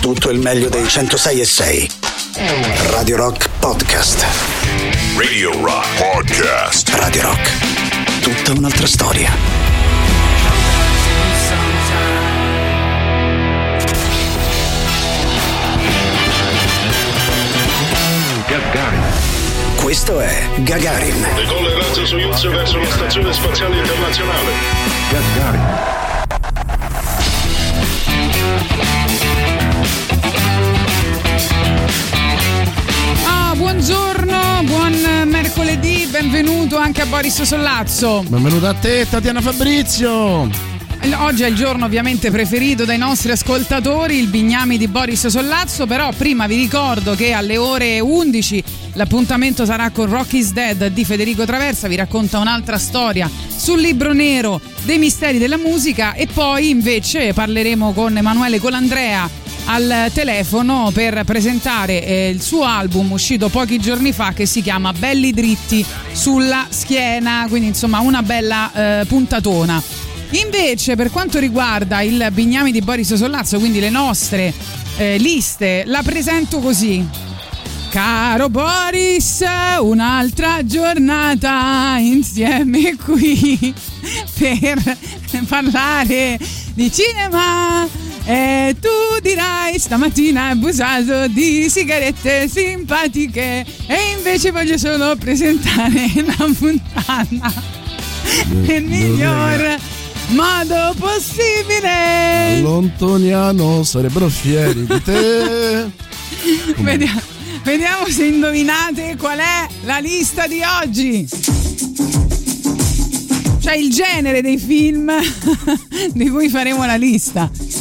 tutto il meglio dei 106 e 6. Radio Rock Podcast. Radio Rock Podcast. Radio Rock. Tutta un'altra storia. Gagarin. Questo è Gagarin. Decolle razzo Soyuz verso la stazione spaziale internazionale. Gagarin. Buongiorno, buon mercoledì, benvenuto anche a Boris Sollazzo. Benvenuto a te, Tatiana Fabrizio. Oggi è il giorno ovviamente preferito dai nostri ascoltatori, il Bignami di Boris Sollazzo, però prima vi ricordo che alle ore 11 l'appuntamento sarà con Rocky's Dead di Federico Traversa, vi racconta un'altra storia sul libro nero dei misteri della musica e poi invece parleremo con Emanuele Colandrea al telefono per presentare eh, il suo album uscito pochi giorni fa che si chiama Belli dritti sulla schiena, quindi insomma una bella eh, puntatona. Invece per quanto riguarda il Bignami di Boris Sollazzo, quindi le nostre eh, liste, la presento così. Caro Boris, un'altra giornata insieme qui per parlare di cinema. E tu dirai stamattina hai abusato di sigarette simpatiche e invece voglio solo presentare la puntata nel miglior modo possibile. Lontoniano sarebbero fieri di te. Vediamo, vediamo se indovinate qual è la lista di oggi. Cioè il genere dei film di cui faremo la lista.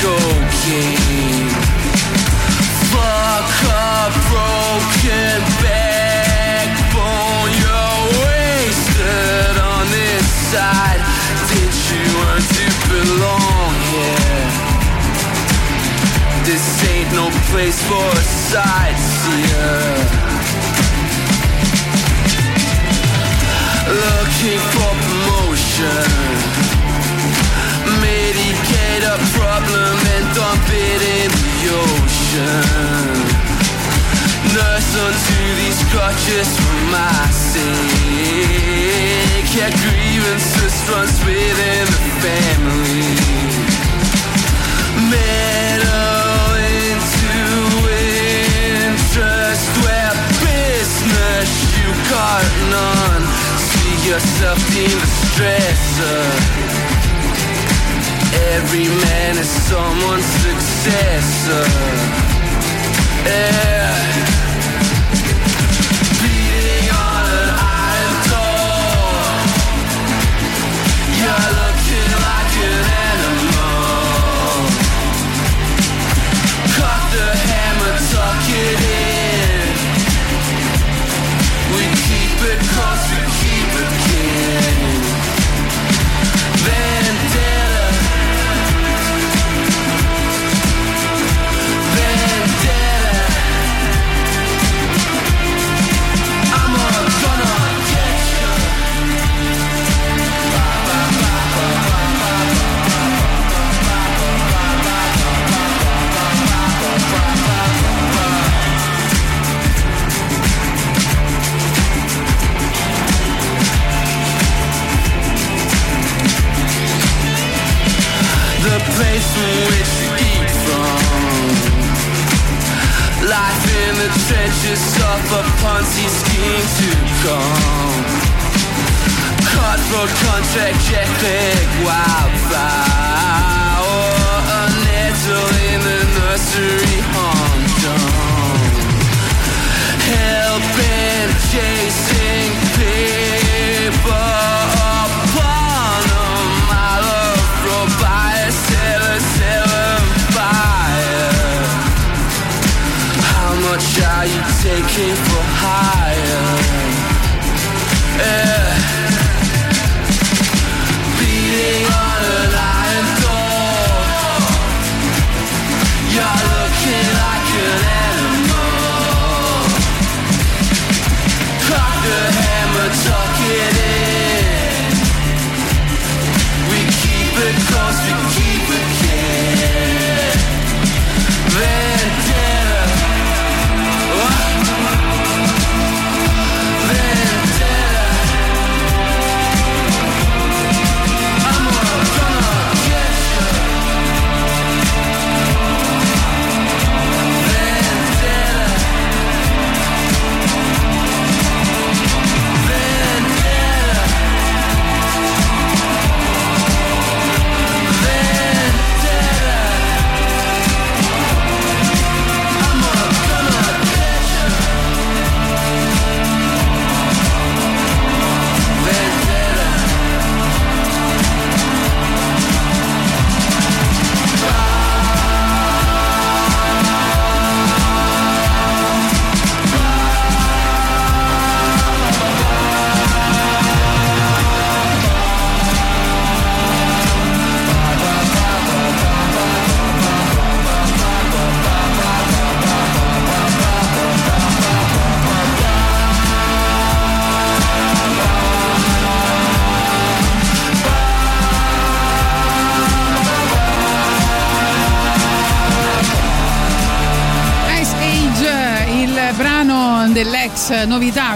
cocaine. Fuck up broken backbone, you're wasted on this side. Did you want to belong here? This ain't no place for a sightseer. Looking for promotion. Medicate a problem dump it in the ocean. Nurse onto these crutches for my sake. Yeah, grievances runs within the family. Meddle into interest where business you got none. See yourself in the stressor. Every man is someone's successor. Yeah. Beating on an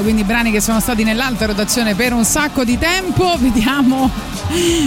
quindi brani che sono stati nell'alta rotazione per un sacco di tempo. Vediamo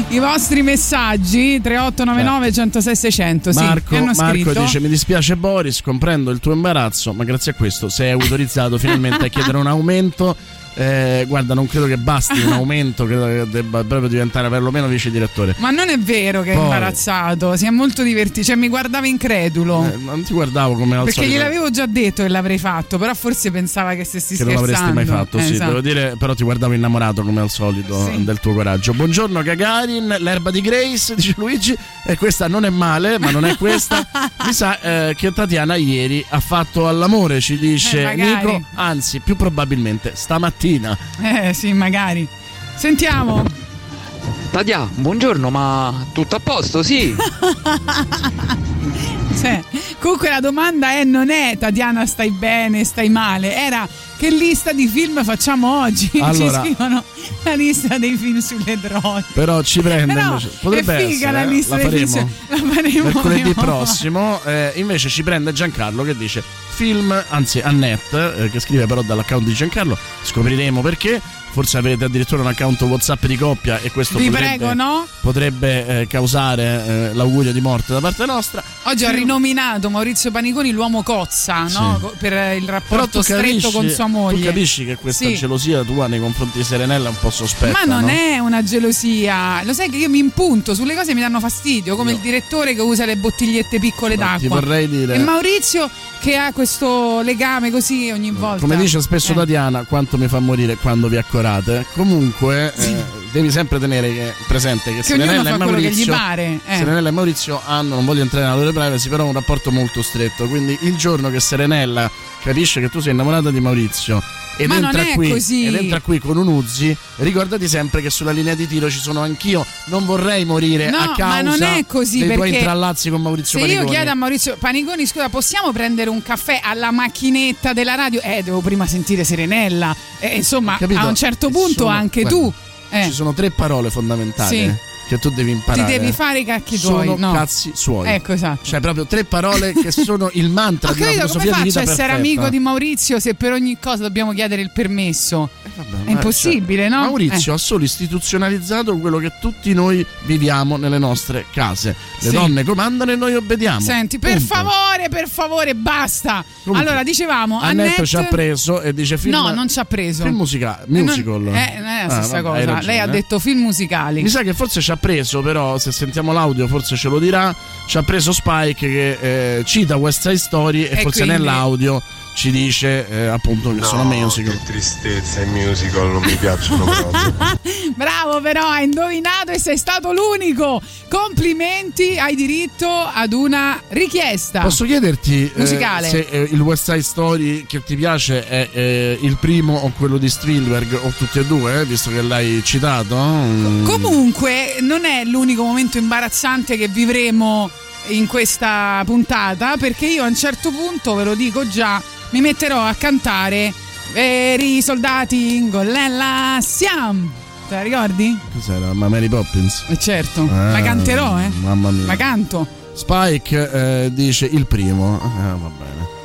i vostri messaggi 3899 106 600. Sì, Marco, Marco dice: Mi dispiace, Boris, comprendo il tuo imbarazzo, ma grazie a questo sei autorizzato finalmente a chiedere un aumento. Eh, guarda, non credo che basti un aumento, credo che debba proprio diventare perlomeno vice direttore. Ma non è vero che è Poi- imbarazzato, si è molto divertito, cioè mi guardava incredulo. Eh, non ti guardavo come al perché solito. gliel'avevo già detto che l'avrei fatto, però forse pensava che stessi che non scherzando. l'avresti mai fatto, Eh, sì, esatto. devo dire, però ti guardavo innamorato come al solito Sì. del tuo coraggio. Buongiorno Gagarin, l'erba di Grace, dice Luigi, e questa non è male, ma non è questa. Mi sa eh, che Tatiana ieri ha fatto all'amore, ci Eh, dice magari. Nico, anzi, più probabilmente stamattina. Eh sì, magari. Sentiamo. Tadia, buongiorno, ma tutto a posto? Sì. Cioè, comunque la domanda è non è Tatiana stai bene, stai male, era che lista di film facciamo oggi? Allora- Ci scrivono la lista dei film sulle droghe. Però ci prende Però. Potrebbe è figa essere, la eh, lista la dei film. faremo. La faremo Mercoledì prossimo, eh, invece ci prende Giancarlo che dice film, anzi Annette, eh, che scrive però dall'account di Giancarlo, scopriremo perché. Forse avete addirittura un account WhatsApp di coppia e questo Vi potrebbe, prego, no? potrebbe eh, causare eh, l'augurio di morte da parte nostra. Oggi Film- rinominato Maurizio Paniconi l'uomo cozza, no? Sì. Per il rapporto tu stretto capisci, con sua tu moglie. capisci che questa Sì. gelosia tua nei confronti di Serenella è un po' sospetta. Ma non no? è una gelosia, lo sai che io mi impunto sulle cose che mi danno fastidio, come il direttore che usa le bottigliette piccole No, d'acqua. Ti vorrei dire. E Maurizio che ha questo legame così ogni volta. Come dice spesso Eh. Tatiana, quanto mi fa morire quando vi accorate. Comunque, eh, devi sempre tenere che- presente che, Che Serenella e che Maurizio. pare. eh. Serenella e Maurizio hanno, non voglio entrare nella loro privacy, però un rapporto molto stretto. Quindi il giorno che Serenella capisce che tu sei innamorata di Maurizio ed, Ma entra, qui, ed entra qui con un Uzzi, ricordati sempre che sulla linea di tiro ci sono anch'io. Non vorrei morire No, a ma causa non è così, dei tuoi intrallazzi con Maurizio Se io Paniconi. chiedo a Maurizio Paniconi, scusa, possiamo prendere un caffè alla macchinetta della radio? Eh, devo prima sentire Serenella. Eh, insomma, a un certo punto sono- anche guarda, tu. Eh, Ci sono tre parole fondamentali Sì. Che tu devi ti imparare. devi fare i cacchi sono tuoi. No. cazzi suoi. Ecco, esatto. Cioè, proprio tre parole che sono il mantra di una capito come filosofia di vita essere perfetta. amico di Maurizio se per ogni cosa dobbiamo chiedere il permesso? Vabbè, È ma- impossibile, cioè, no? Maurizio ha solo istituzionalizzato quello che tutti noi viviamo nelle nostre case. Le Sì. donne comandano e noi obbediamo. Senti, per Punto. favore, per favore, basta. Comunque, allora, dicevamo, Annette Annette ci ha preso e dice film No, non ci ha preso. film musica- Eh, non- musical. Eh, non è la Ah, stessa vabbè, hai cosa. ragione, Lei ha eh. detto film musicali. Mi sa che forse ci ha preso, però, se sentiamo l'audio, forse ce lo dirà. Ci ha preso Spike che eh, cita West Side Story e, E forse quindi- nell'audio ci dice eh, appunto che sono musical. Che tristezza, i musical non mi piacciono proprio. Bravo però, hai indovinato e sei stato l'unico. Complimenti, hai diritto ad una richiesta. Posso chiederti eh, se eh, il West Side Story che ti piace è eh, il primo o quello di Spielberg o tutti e due, eh, visto che l'hai citato? Mm. Comunque non è l'unico momento imbarazzante che vivremo in questa puntata perché io a un certo punto, ve lo dico già, mi metterò a cantare Veri soldati in Gollella Siam. Te la ricordi? Cos'era? Ma Mary Poppins? Eh certo, Ah, la canterò, eh. Mamma mia. La canto. Spike eh, dice il primo. Ah, va bene.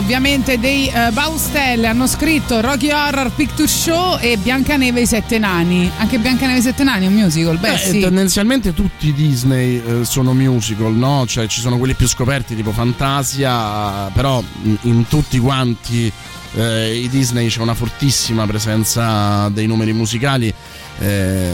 Ovviamente dei eh, Baustelle, hanno scritto Rocky Horror Picture Show e Biancaneve e i Sette Nani. Anche Biancaneve e i Sette Nani è un musical, beh Eh, sì. Tendenzialmente tutti i Disney eh, sono musical, no? Cioè ci sono quelli più scoperti tipo Fantasia, però in, in tutti quanti eh, i Disney c'è una fortissima presenza dei numeri musicali. Eh,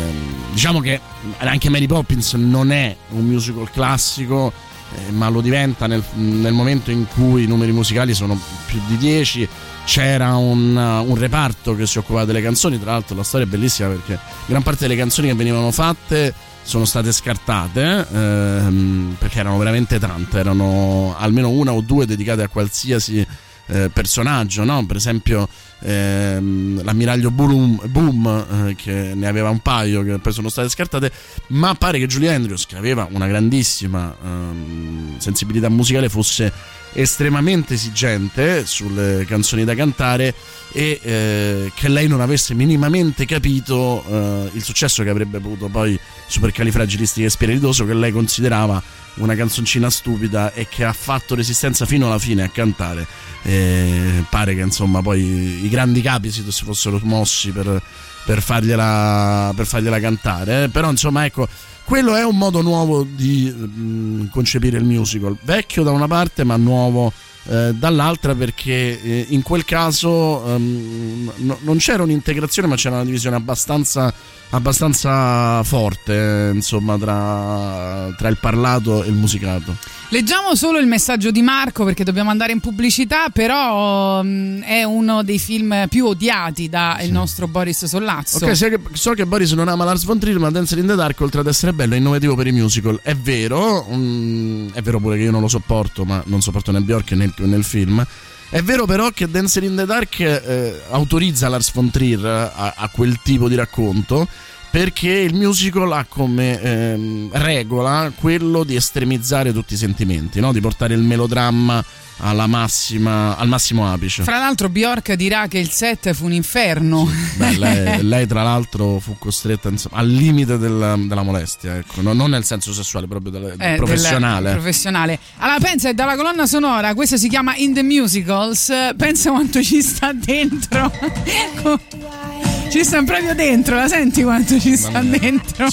diciamo che anche Mary Poppins non è un musical classico, eh, ma lo diventa nel, nel momento in cui i numeri musicali sono più di 10. C'era un, un reparto che si occupava delle canzoni, tra l'altro la storia è bellissima perché gran parte delle canzoni che venivano fatte sono state scartate ehm, perché erano veramente tante, erano almeno una o due dedicate a qualsiasi eh, personaggio, no? per esempio ehm, l'ammiraglio Boom, Boom eh, che ne aveva un paio che poi sono state scartate, ma pare che Julie Andrews, che aveva una grandissima ehm, sensibilità musicale, fosse estremamente esigente sulle canzoni da cantare e eh, che lei non avesse minimamente capito eh, il successo che avrebbe avuto poi Supercalifragilistico e Spiritoso che lei considerava una canzoncina stupida e che ha fatto resistenza fino alla fine a cantare e pare che insomma poi i grandi capi si fossero mossi per, per, fargliela, per fargliela cantare eh. però insomma ecco quello è un modo nuovo di mh, concepire il musical, vecchio da una parte ma nuovo eh, dall'altra perché eh, in quel caso um, no, non c'era un'integrazione ma c'era una divisione abbastanza abbastanza forte insomma tra, tra, il parlato e il musicato. Leggiamo solo il messaggio di Marco perché dobbiamo andare in pubblicità però um, è uno dei film più odiati dal sì. nostro Boris Sollazzo. Ok so che, so che, Boris non ama Lars von Trier ma Dancer in the Dark oltre ad essere bello è innovativo per i musical. È vero um, è vero pure che io non lo sopporto ma non sopporto né Bjork né nel film. È vero però che Dancer in the Dark eh, autorizza Lars von Trier a, a, quel tipo di racconto perché il musical ha come ehm, regola quello di estremizzare tutti i sentimenti, no? di portare il melodramma massima, al massimo apice. Fra l'altro Bjork dirà che il set fu un inferno. Beh, lei, lei, tra l'altro fu costretta insomma, al limite della, della molestia, ecco. no, non nel senso sessuale, proprio del, eh, professionale. professionale. Allora pensa, è dalla colonna sonora, questo si chiama In the Musicals, pensa quanto ci sta dentro. ci sta proprio dentro, la senti quanto ci sta dentro?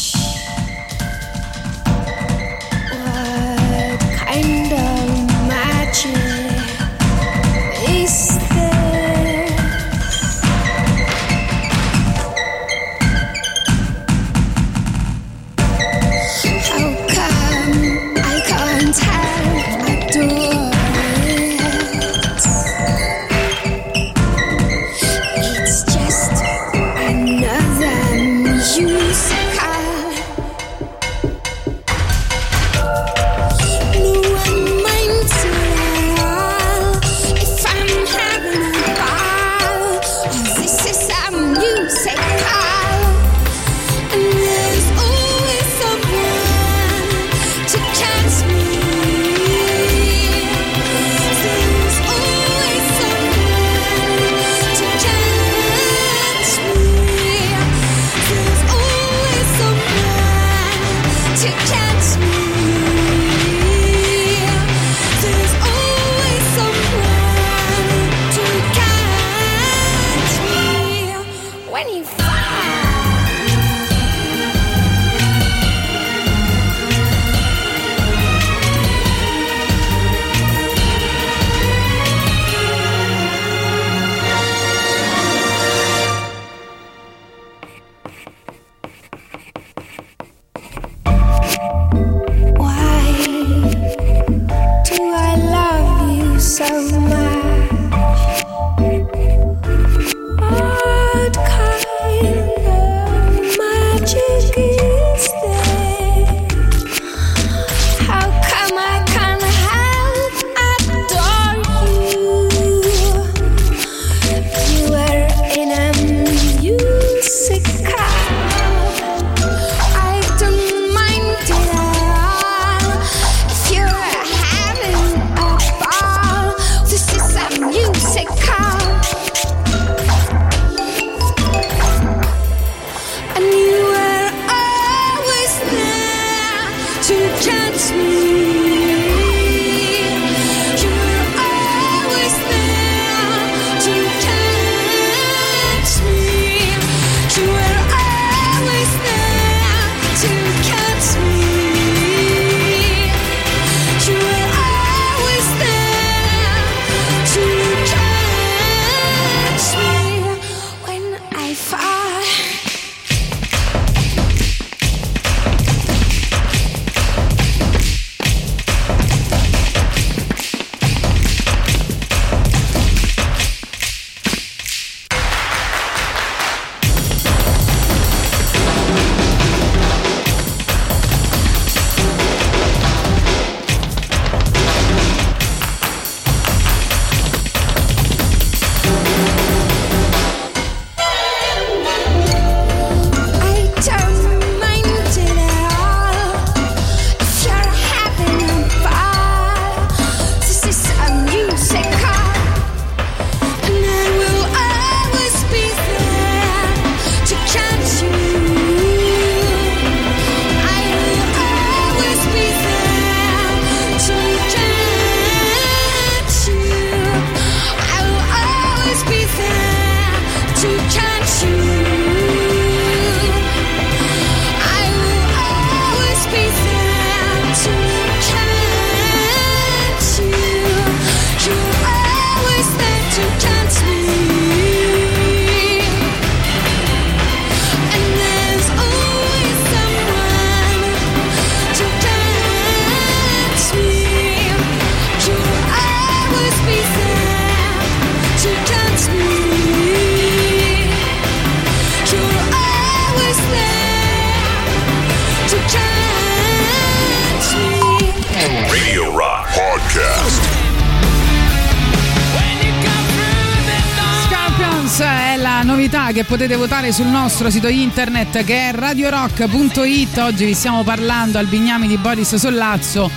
Che potete votare sul nostro sito internet che è radiorock.it. Oggi vi stiamo parlando al Bignami di Boris Sollazzo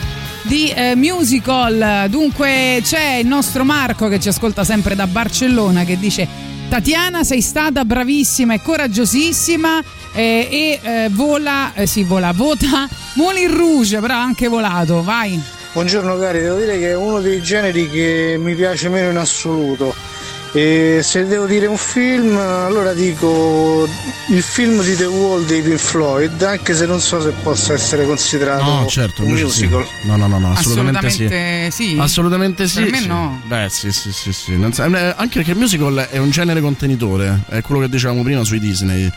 di eh, musical. Dunque c'è il nostro Marco che ci ascolta sempre da Barcellona che dice Tatiana sei stata bravissima e coraggiosissima eh, e eh, vola, eh, sì vola, vota Moulin Rouge, però anche volato, vai. Buongiorno cari, devo dire che è uno dei generi che mi piace meno in assoluto. E se devo dire un film, allora dico il film di The Wall dei Pink Floyd, anche se non so se possa essere considerato No, certo, un invece sì. musical. No, no, no, no, assolutamente, Assolutamente sì. sì. Assolutamente sì. Per me sì. no. Beh, sì, sì, sì, sì. Non so- eh, anche perché il musical è un genere contenitore, è quello che dicevamo prima sui Disney.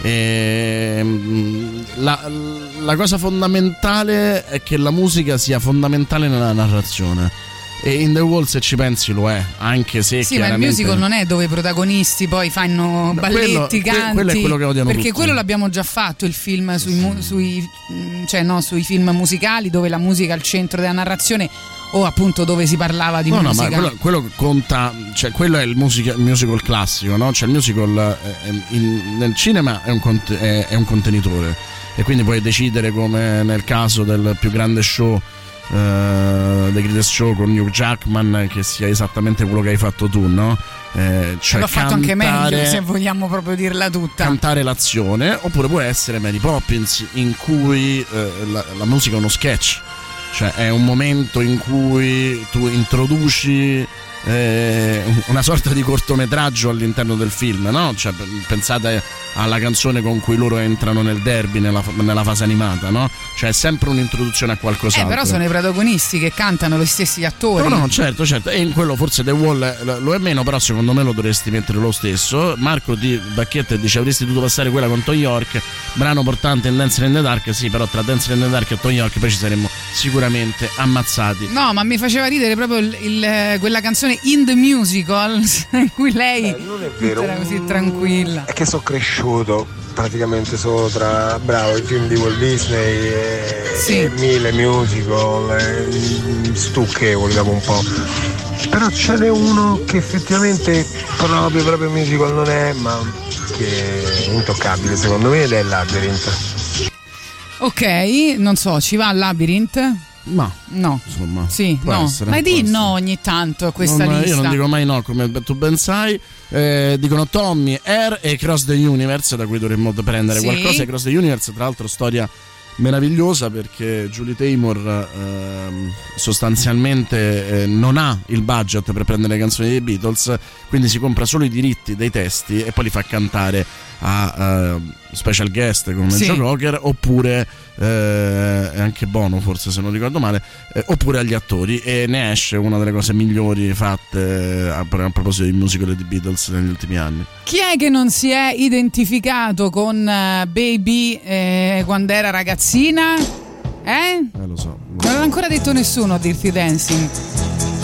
E, mm, la, la cosa fondamentale è che la musica sia fondamentale nella narrazione. E in The Wall, se ci pensi, lo è, anche se Sì, ma il musical non è dove i protagonisti poi fanno No, balletti, quello- que- canti. quello è quello che odiano Perché tutti. quello l'abbiamo già fatto, il film sui, mu- sui, mm, cioè, no, sui film musicali dove la musica è al centro della narrazione o appunto dove si parlava di No, no, musica. ma quello, quello conta, cioè quello è il, musica- musical classico, no? Cioè il musical eh, in- nel cinema è un, cont- è- è un contenitore e quindi puoi decidere come nel caso del più grande show, eh, The Greatest Show con Hugh Jackman, che sia esattamente quello che hai fatto tu, no? Eh, cioè L'ho fatto anche meglio se vogliamo proprio dirla tutta. cantare l'azione oppure può essere Mary Poppins in cui eh, la, la musica è uno sketch cioè è un momento in cui tu introduci eh, una sorta di cortometraggio all'interno del film no? cioè, pensate alla canzone con cui loro entrano nel derby nella, nella fase animata no? cioè è sempre un'introduzione a Eh, qualcos'altro però sono i protagonisti che cantano gli stessi attori. No, no, certo, certo. E in quello forse The Wall eh, lo è meno, però secondo me lo dovresti mettere lo stesso. Marco di Bacchetta dice avresti dovuto passare quella con Tom York, brano portante in Dancing in the Dark. Sì, però tra Dancing in the Dark e Tom York poi ci saremmo sicuramente ammazzati. No, ma mi faceva ridere proprio il- il- quella canzone In the Musical in cui lei vero. era così tranquilla. È che sono cresciuto praticamente solo tra bravo i film di Walt Disney e, Sì. e mille musical e, stucchevoli dopo un po'. Però ce n'è uno che effettivamente proprio proprio musical non è, ma che è intoccabile secondo me ed è Labyrinth. Ok, non so, ci va al Labyrinth? Ma No. insomma, Sì, no. essere, ma di no ogni tanto a questa Non- lista. Io non dico mai no, come tu ben sai. Eh, dicono Tommy, Air e Cross the Universe, da cui dovremmo prendere Sì. qualcosa. E Cross the Universe, tra l'altro, storia meravigliosa perché Julie Taymor ehm, sostanzialmente eh, non ha il budget per prendere le canzoni dei Beatles, quindi si compra solo i diritti dei testi e poi li fa cantare a ehm, special guest come Sì. Joe Cocker oppure eh, è anche Bono forse se non ricordo male eh, oppure agli attori e ne esce una delle cose migliori fatte eh, a, a proposito di musical di Beatles negli ultimi anni Chi è che non si è identificato con eh, Baby eh, quando era ragazzina? Eh? eh lo so Non l'ha ancora detto nessuno a dirti dancing.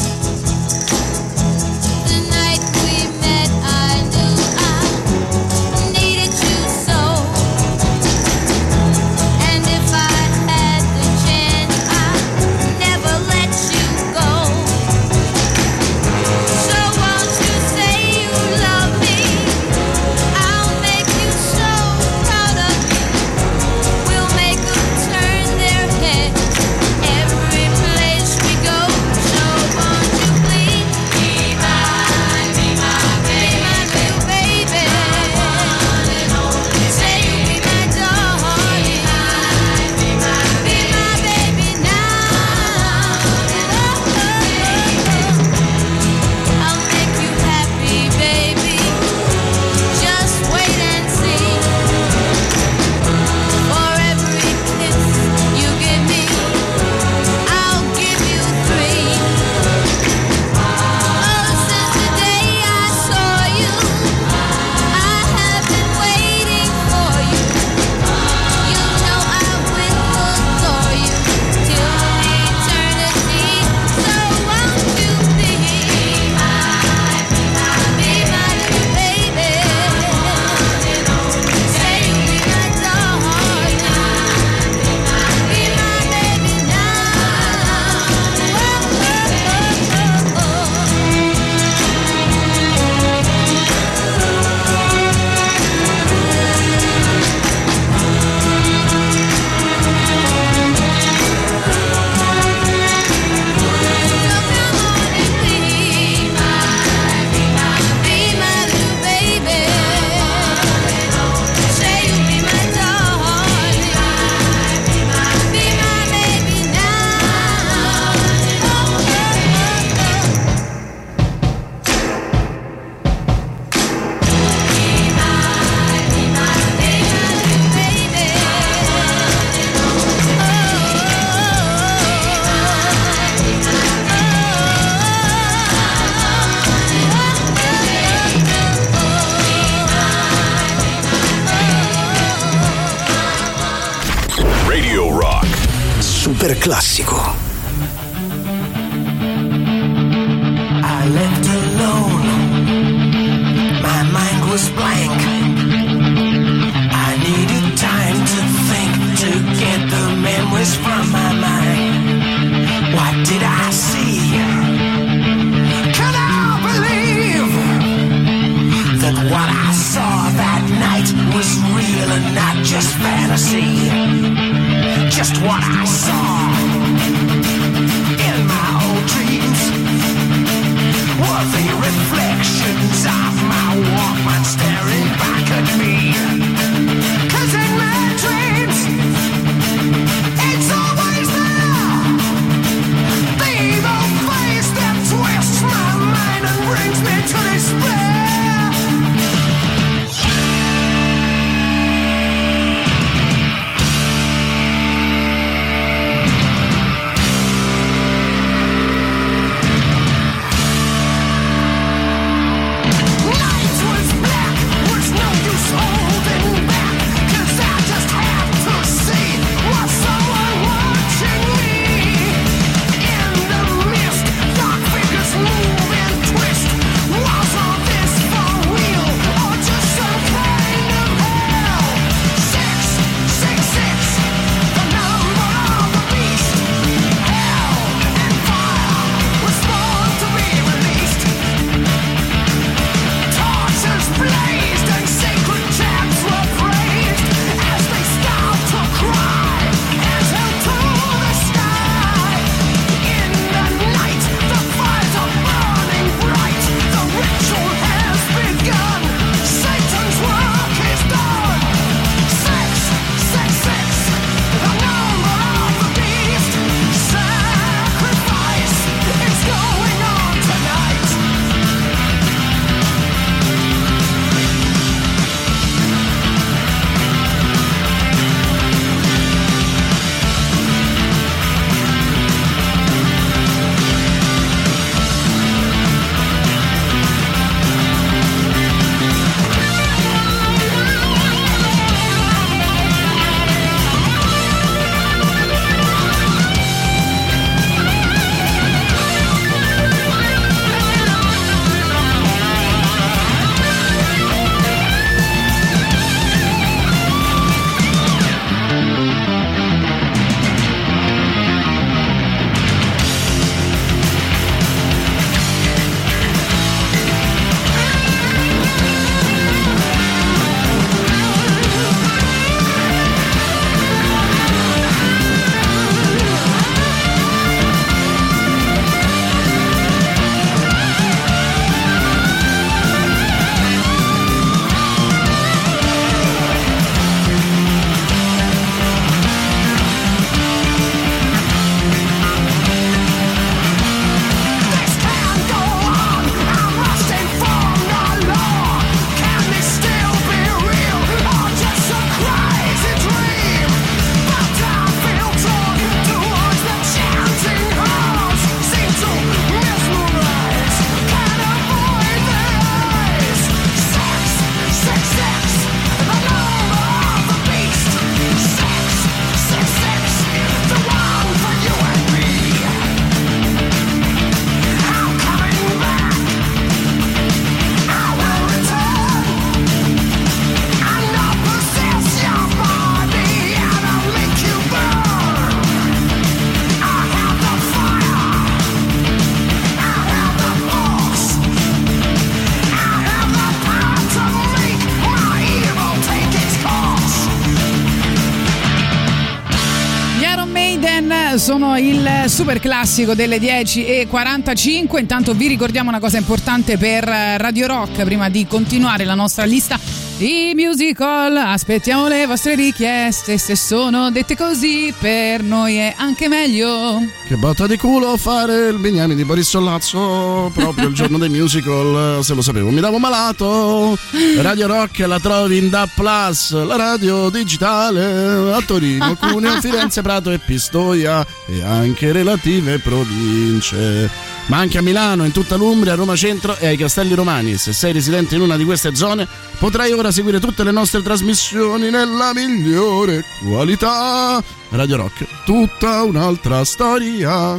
super classico delle 10.45. Intanto vi ricordiamo una cosa importante per eh, Radio Rock prima di continuare la nostra lista i musical. Aspettiamo le vostre richieste, se sono dette così per noi è anche meglio. Che botta di culo fare il Beniamino di Boris Sollazzo proprio il giorno dei musical, se lo sapevo mi davo malato. Radio Rock la trovi in Da Plus, la radio digitale a Torino, Cuneo, Firenze, Prato e Pistoia e anche relative province ma anche a Milano, in tutta l'Umbria, a Roma Centro e ai Castelli Romani. Se sei residente in una di queste zone, potrai ora seguire tutte le nostre trasmissioni nella migliore qualità. Radio Rock, tutta un'altra storia.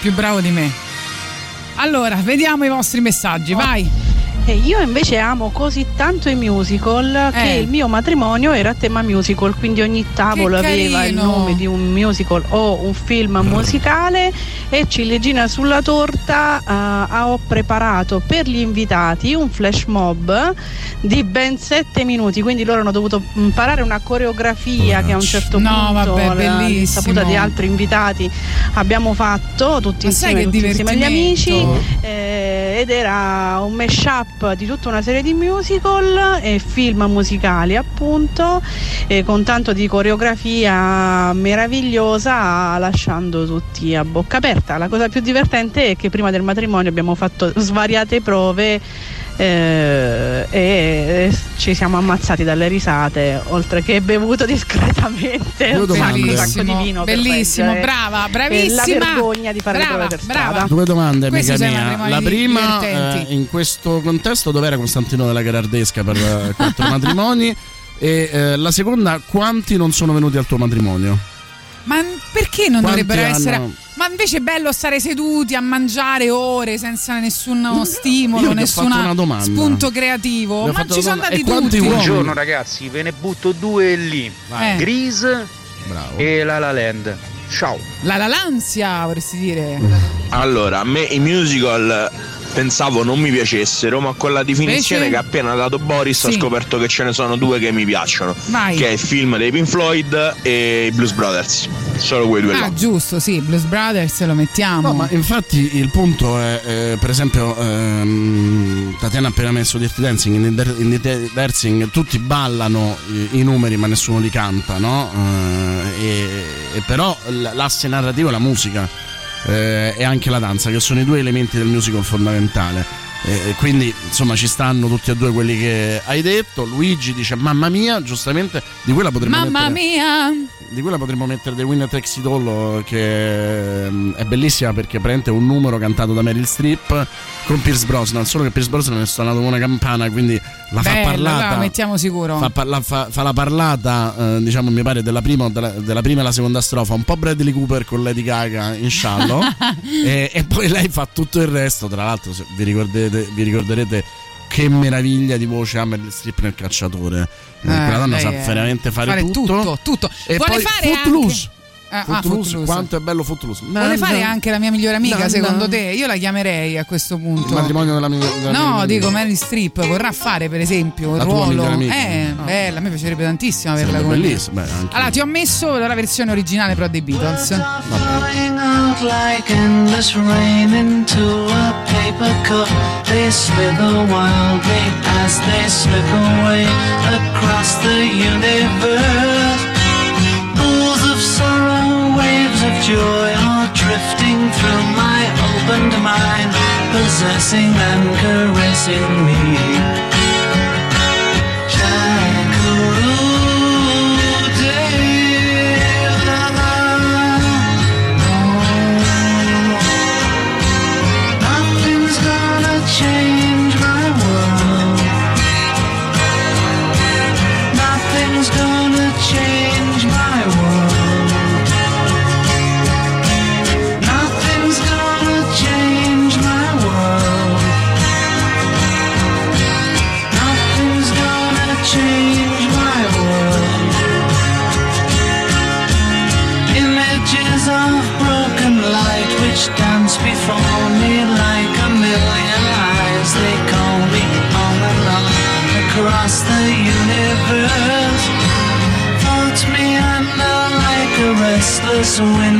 Più bravo di me. Allora, vediamo i vostri messaggi, vai. E io invece amo così tanto i musical che Eh. il mio matrimonio era a tema musical, quindi ogni tavolo Che aveva il nome di un musical o un film musicale e ciliegina sulla torta eh, ho preparato per gli invitati un flash mob di ben sette minuti, quindi loro hanno dovuto imparare una coreografia che a un certo No, punto vabbè, all'insaputa di altri invitati abbiamo fatto tutti Ma insieme, che tutti insieme agli amici eh, ed era un mashup di tutta una serie di musical e film musicali appunto eh, con tanto di coreografia meravigliosa lasciando tutti a bocca aperta. La cosa più divertente è che prima del matrimonio abbiamo fatto svariate prove eh, e ci siamo ammazzati dalle risate oltre che bevuto discretamente un sacco, domande. un sacco di vino Bellissimo, reggere, brava, bravissima. la vergogna di fare brava, le prove per brava. strada Due domande, amica mia. La prima, eh, in questo contesto, dov'era Costantino della Gherardesca per eh, quattro matrimoni? E eh, la seconda, quanti non sono venuti al tuo matrimonio? Ma perché non Quanti dovrebbero essere. hanno- Ma invece è bello stare seduti a mangiare ore senza nessuno stimolo, nessun spunto creativo. Ma ci sono andati tutti. Buongiorno ragazzi, ve ne butto due lì. Vai. Grease e La La Land. Ciao. La la l'ansia, vorresti dire. Allora, a me i musical pensavo non mi piacessero, ma con la definizione Invece? che ha appena dato Boris ho Sì. scoperto che ce ne sono due che mi piacciono. Vai. Che è il film dei Pink Floyd e i Blues Brothers. Solo quei due là. Ah, giusto, sì, Blues Brothers lo mettiamo. No, ma infatti il punto è, eh, per esempio, ehm, Tatiana ha appena messo Dirty Dancing, in Dirty in Dirty Dancing tutti ballano i, i numeri ma nessuno li canta, no? Eh, e, e però l'asse narrativo è la musica eh, e anche la danza, che sono i due elementi del musical fondamentale. E- e quindi insomma ci stanno tutti e due quelli che hai detto. Luigi dice mamma mia, giustamente di quella potremmo Mamma mettere mia! di quella potremmo mettere The Winner Takes It All che mm, è bellissima perché prende un numero cantato da Meryl Streep con Pierce Brosnan solo che Pierce Brosnan è suonato con una campana quindi la fa Bella, parlata la mettiamo sicuro. fa, parla- fa- fa la parlata eh, diciamo mi pare della prima, della, della prima e la seconda strofa un po' Bradley Cooper con Lady Gaga in sciallo e, e poi lei fa tutto il resto tra l'altro se vi ricorderete, vi ricorderete che meraviglia di voce ha Meryl Streep nel cacciatore Eh, quella donna sa veramente fare, fare tutto, tutto. e Vuole poi fare Footloose. anche- Ah, ah, Footloose, Footloose. quanto è bello Footloose Vuole fare anche la mia migliore amica, No, no. secondo te? Io la chiamerei a questo il punto. matrimonio della mia della mia No, migliore dico amica. Mary Streep vorrà fare per esempio il ruolo. migliore amica. Eh, Ah. bella, a me piacerebbe tantissimo averla Sarebbe come bellissimo beh, anche Allora, ti ho messo la versione originale però dei Beatles. Flowing waves of joy are drifting through my opened mind, possessing and caressing me. So when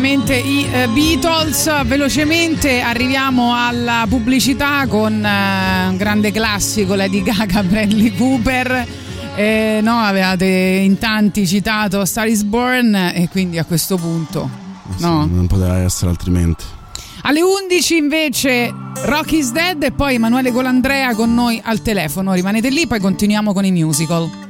ovviamente i eh, Beatles. Velocemente arriviamo alla pubblicità con eh, un grande classico, Lady Gaga, Bradley Cooper. Eh, no, avevate in tanti citato Star is Born e quindi a questo punto no. Non poteva essere altrimenti. Alle 11 invece Rock is Dead e poi Emanuele Colandrea con noi al telefono. Rimanete lì, poi continuiamo con i musical.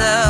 myself.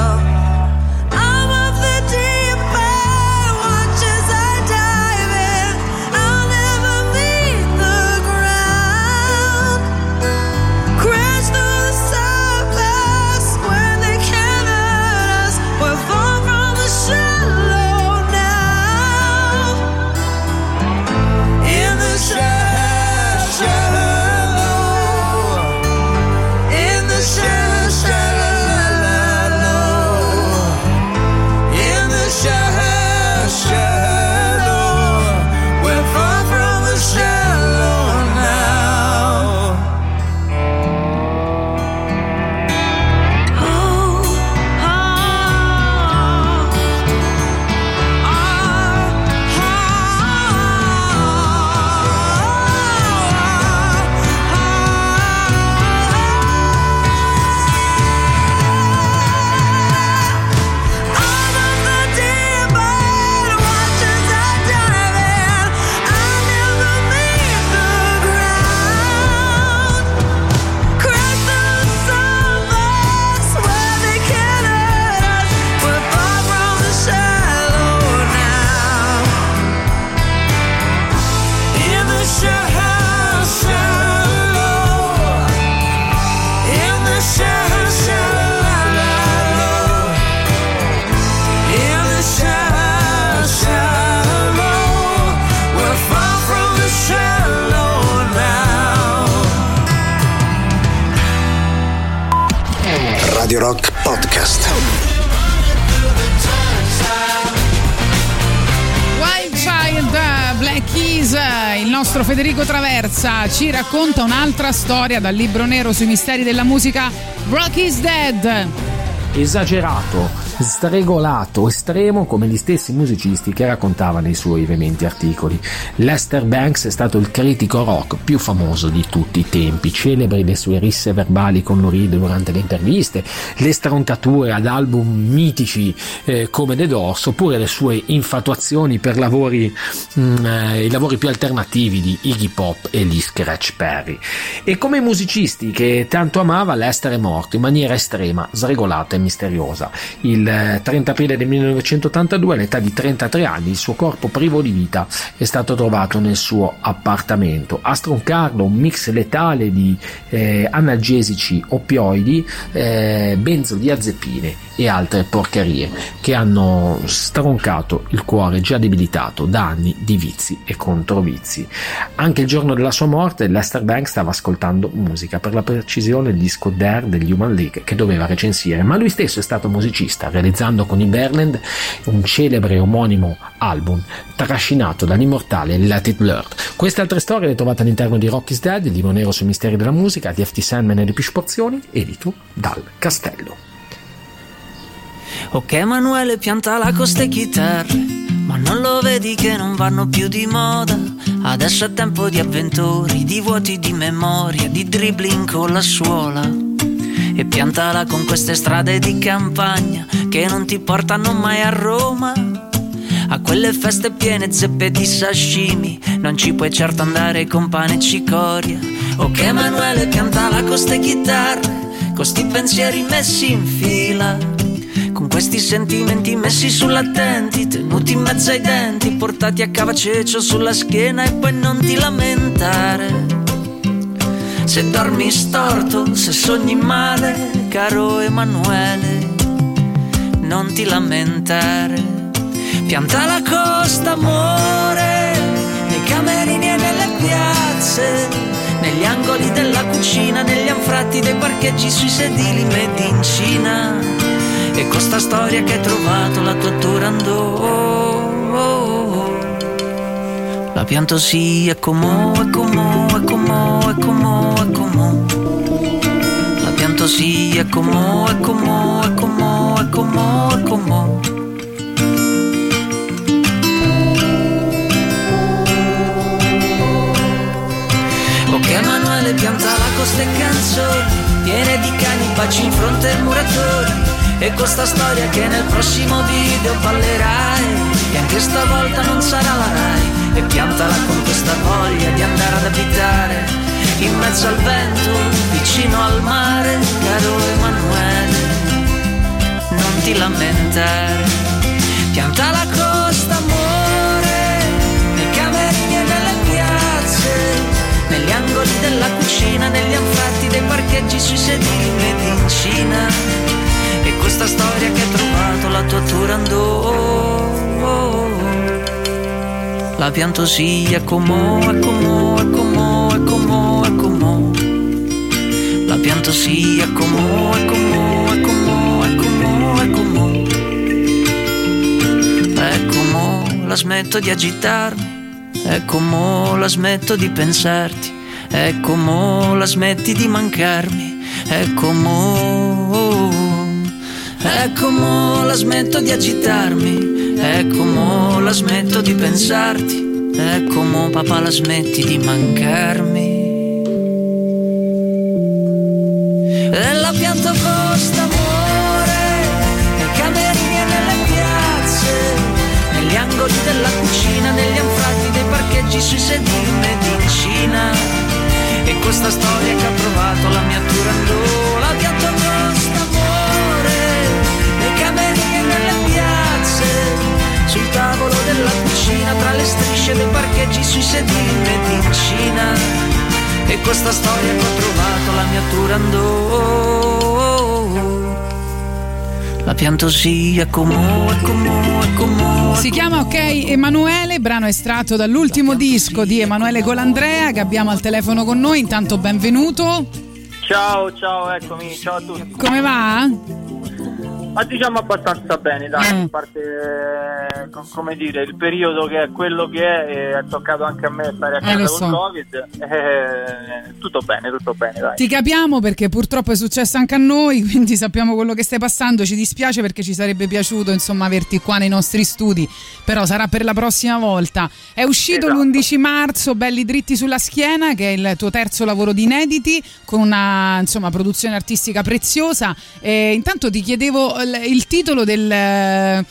Rock Podcast. Black Keys, il nostro Federico Traversa ci racconta un'altra storia dal libro nero sui misteri della musica Rock is Dead. esagerato, sregolato, estremo come gli stessi musicisti che raccontava nei suoi vementi articoli. Lester Banks è stato il critico rock più famoso di tutti i tempi, celebri le sue risse verbali con Luride durante le interviste, le stroncature ad album mitici eh, come The Doors, oppure le sue infatuazioni per lavori, mm, eh, i lavori più alternativi di Iggy Pop e gli Scratch Perry. E come i musicisti che tanto amava, Lester è morto in maniera estrema, sregolata e misteriosa. Il eh, 30 aprile del 1982, all'età di 33 anni, il suo corpo privo di vita è stato trovato nel suo appartamento. A stroncarlo un mix letale di eh, analgesici oppioidi, eh, benzodiazepine e altre porcherie che hanno stroncato il cuore già debilitato da anni di vizi e controvizi. Anche il giorno della sua morte Lester Banks stava ascoltando musica, per la precisione il disco Dare degli Human League che doveva recensire, ma lui stesso è stato musicista, realizzando con i Berland un celebre omonimo album trascinato dall'immortale Let It Blurred. Queste altre storie le trovate all'interno di Rocky's Dead, il libro nero sui misteri della musica, di FT Sandman e le Pish Porzioni, edito dal Castello. Ok Emanuele pianta la con ste chitarre Ma non lo vedi che non vanno più di moda Adesso è tempo di avventori Di vuoti di memoria Di dribbling con la suola E piantala con queste strade di campagna Che non ti portano mai a Roma. A quelle feste piene zeppe di sashimi Non ci puoi certo andare con pane e cicoria. Ok Emanuele piantala con ste chitarre Con sti pensieri messi in fila. Con questi sentimenti messi sull'attenti, tenuti in mezzo ai denti, portati a cavacecio sulla schiena e poi non ti lamentare. Se dormi storto, se sogni male, caro Emanuele, non ti lamentare. Pianta la costa, amore, nei camerini e nelle piazze, negli angoli della cucina, negli anfratti dei parcheggi sui sedili made in Cina. E con storia che hai trovato la tua Turandot La pianto sì, e comò, e comò, e comò, e comò, e comò La pianto sì, e comò, e comò, e comò, e comò, e comò Ok Emanuele piantala con ste canzoni Piene di cani, baci in fronte ai muratori. E con sta storia che nel prossimo video ballerai E anche stavolta non sarà la Rai E piantala con questa voglia di andare ad abitare In mezzo al vento, vicino al mare Caro Emanuele, non ti lamentare Pianta la costa, amore Nei camerini e nelle piazze negli angoli della cucina, negli anfratti dei parcheggi sui sedili made in Cina. E questa storia che hai trovato la tua Turandot. La pianto sì, è comò, è comò, è comò, è comò, è comò. La pianto sì, è comò, è comò, è comò, è comò, è comò. Comò, la smetto di agitarmi. È come la smetto di pensarti, è come la smetti di mancarmi, è come, è come la smetto di agitarmi, è come la smetto di pensarti, è come papà la smetti di mancarmi. E la pianta costa amore, nei camerini e nelle piazze, negli angoli della cucina, negli anfratti dei parcheggi sui sedili in Cina. E questa storia che ha provato la mia Turandot, cucina, tra le strisce dei parcheggi sui sedili in Cina. E questa storia che ho trovato la mia Turandot. La pianto sì, è comò, è comò, è comò. Si chiama Ok Emanuele, brano estratto dall'ultimo disco di Emanuele Colandrea che abbiamo al telefono con noi. Intanto benvenuto. Ciao, ciao, eccomi, ciao a tutti. Come va? Ma diciamo abbastanza bene, dai, Mm. a parte eh, co- come dire, il periodo che è quello che è, e è toccato anche a me stare a Eh, casa con so. Covid. eh, tutto bene, tutto bene, dai. Ti capiamo perché purtroppo è successo anche a noi, quindi sappiamo quello che stai passando. Ci dispiace perché ci sarebbe piaciuto insomma averti qua nei nostri studi, però sarà per la prossima volta. È uscito Esatto. l'11 marzo, Belli dritti sulla schiena, che è il tuo terzo lavoro di inediti, con una insomma produzione artistica preziosa. E intanto ti chiedevo il, titolo del, eh,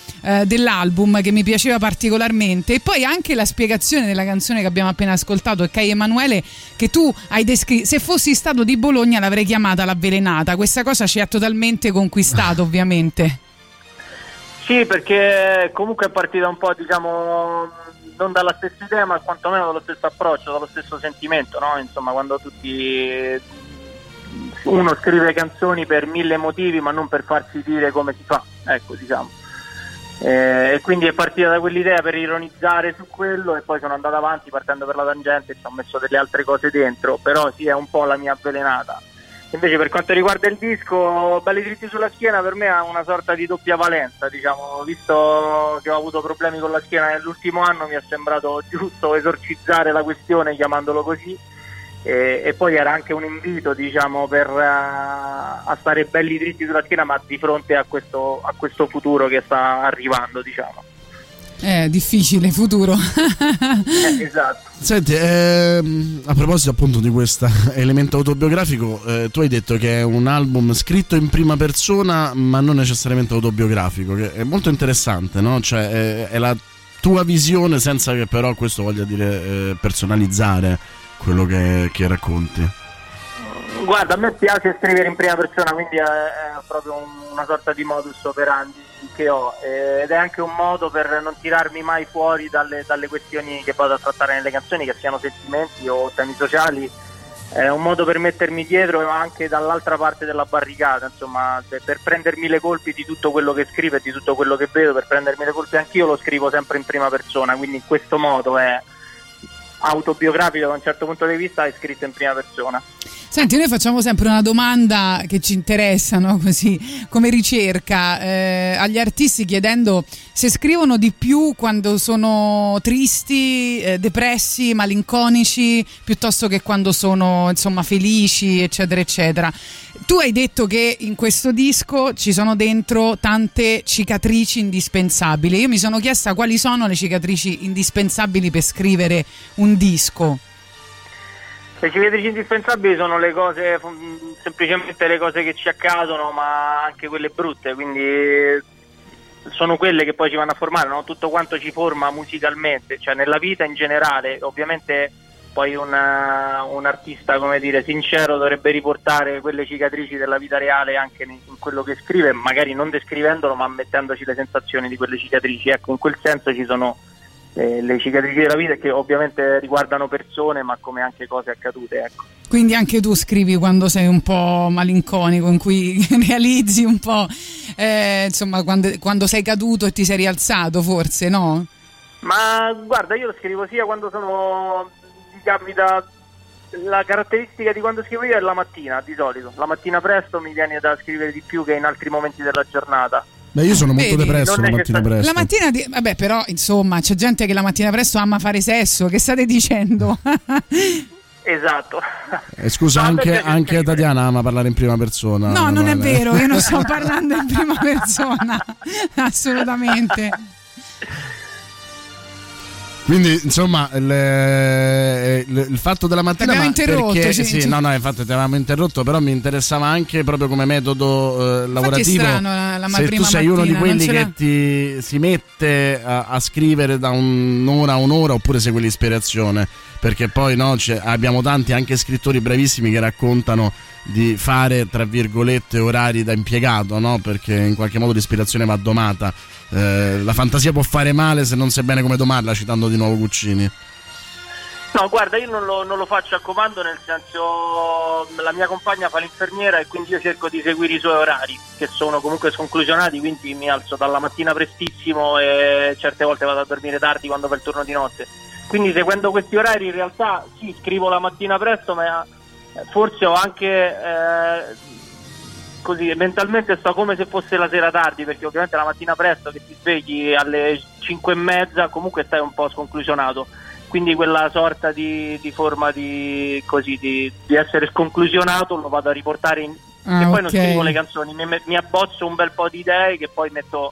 dell'album che mi piaceva particolarmente e poi anche la spiegazione della canzone che abbiamo appena ascoltato, e Kai Emanuele, che tu hai descritto. Se fossi stato di Bologna l'avrei chiamata l'avvelenata. Questa cosa ci ha totalmente conquistato, ovviamente. Sì, perché comunque è partita un po', diciamo, non dalla stessa idea, ma quantomeno dallo stesso approccio, dallo stesso sentimento, no? Insomma, quando tutti uno scrive canzoni per mille motivi, ma non per farsi dire come si fa, ecco, diciamo. Eh, e quindi è partita da quell'idea per ironizzare su quello e poi sono andato avanti partendo per la tangente e ci ho messo delle altre cose dentro, però sì è un po' la mia avvelenata. Invece per quanto riguarda il disco, Belli dritti sulla schiena per me ha una sorta di doppia valenza, diciamo, visto che ho avuto problemi con la schiena nell'ultimo anno mi è sembrato giusto esorcizzare la questione chiamandolo così e, e poi era anche un invito diciamo per eh, a stare belli dritti sulla schiena ma di fronte a questo, a questo futuro che sta arrivando diciamo. È difficile, futuro. Eh, esatto. Senti, ehm, a proposito appunto di questo elemento autobiografico, eh, tu hai detto che è un album scritto in prima persona, ma non necessariamente autobiografico, che è molto interessante, no? Cioè, è, è la tua visione senza che però questo voglia dire eh, personalizzare quello che, che racconti. Guarda, a me piace scrivere in prima persona, quindi è, è proprio un- una sorta di modus operandi che ho eh, ed è anche un modo per non tirarmi mai fuori dalle, dalle questioni che vado a trattare nelle canzoni, che siano sentimenti o temi sociali. È un modo per mettermi dietro anche dall'altra parte della barricata, insomma, per prendermi le colpi di tutto quello che scrivo e di tutto quello che vedo, per prendermi le colpi anch'io lo scrivo sempre in prima persona, quindi in questo modo è autobiografico da un certo punto di vista è scritto in prima persona. Senti, noi facciamo sempre una domanda che ci interessa, no? Così come ricerca eh, agli artisti chiedendo se scrivono di più quando sono tristi, eh, depressi, malinconici, piuttosto che quando sono insomma felici, eccetera, eccetera. Tu hai detto che in questo disco ci sono dentro tante cicatrici indispensabili. Io mi sono chiesta quali sono le cicatrici indispensabili per scrivere un disco. Le cicatrici indispensabili sono le cose, semplicemente le cose che ci accadono, ma anche quelle brutte, quindi sono quelle che poi ci vanno a formare, no? tutto quanto ci forma musicalmente, cioè nella vita in generale, ovviamente poi una- un artista come dire sincero dovrebbe riportare quelle cicatrici della vita reale anche in, in quello che scrive, magari non descrivendolo ma mettendoci le sensazioni di quelle cicatrici, ecco in quel senso ci sono eh, le cicatrici della vita che ovviamente riguardano persone ma come anche cose accadute, ecco. Quindi anche tu scrivi quando sei un po' malinconico, in cui realizzi un po', eh, insomma, quando, quando sei caduto e ti sei rialzato, forse, no? Ma guarda, io lo scrivo sia quando sono. Capita. La caratteristica di quando scrivo io è la mattina, di solito. La mattina presto mi viene da scrivere di più che in altri momenti della giornata. Beh, io sono molto Vedi, depresso la è mattina presto. La mattina, di- vabbè, però, insomma, c'è gente che la mattina presto ama fare sesso. Che state dicendo? Esatto. Eh, scusa, anche, anche Tatiana ama parlare in prima persona. No, non è vale. vero, io non sto parlando in prima persona, assolutamente. Quindi, insomma, il, eh, il- il fatto della mattina. T'abbiamo ma interrotto, perché- ci- sì, ci- no, no, infatti ti avevamo interrotto, però mi interessava anche proprio come metodo eh, lavorativo. strano la- la se tu sei uno di mattina, quelli che ti si mette a, a scrivere da un'ora a un'ora oppure segui l'ispirazione. Perché poi no, abbiamo tanti anche scrittori bravissimi che raccontano di fare tra virgolette orari da impiegato, no? Perché in qualche modo l'ispirazione va domata. Eh, la fantasia può fare male se non sai bene come domarla, citando di nuovo Guccini. No, guarda, io non lo, non lo faccio a comando, nel senso la mia compagna fa l'infermiera e quindi io cerco di seguire i suoi orari, che sono comunque sconclusionati, quindi mi alzo dalla mattina prestissimo e certe volte vado a dormire tardi quando fa il turno di notte. Quindi seguendo questi orari in realtà sì, scrivo la mattina presto, ma forse ho anche eh, così mentalmente sto come se fosse la sera tardi, perché ovviamente la mattina presto che ti svegli alle 5 e mezza comunque stai un po' sconclusionato quindi quella sorta di, di forma di, così, di, di essere sconclusionato lo vado a riportare in Ah, e poi non ok. scrivo le canzoni mi, mi abbozzo un bel po' di idee che poi metto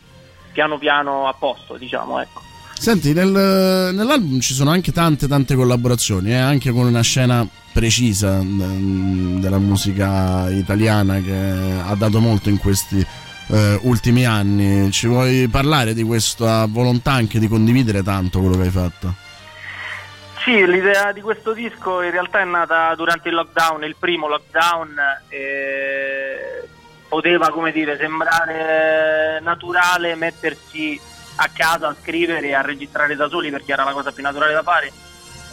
piano piano a posto diciamo ecco Senti, nel- nell'album ci sono anche tante tante collaborazioni, eh, anche con una scena precisa mm, della musica italiana che ha dato molto in questi eh, ultimi anni. Ci vuoi parlare di questa volontà anche di condividere tanto quello che hai fatto? Sì, l'idea di questo disco in realtà è nata durante il lockdown, il primo lockdown, e poteva come dire sembrare naturale mettersi a casa a scrivere e a registrare da soli perché era la cosa più naturale da fare.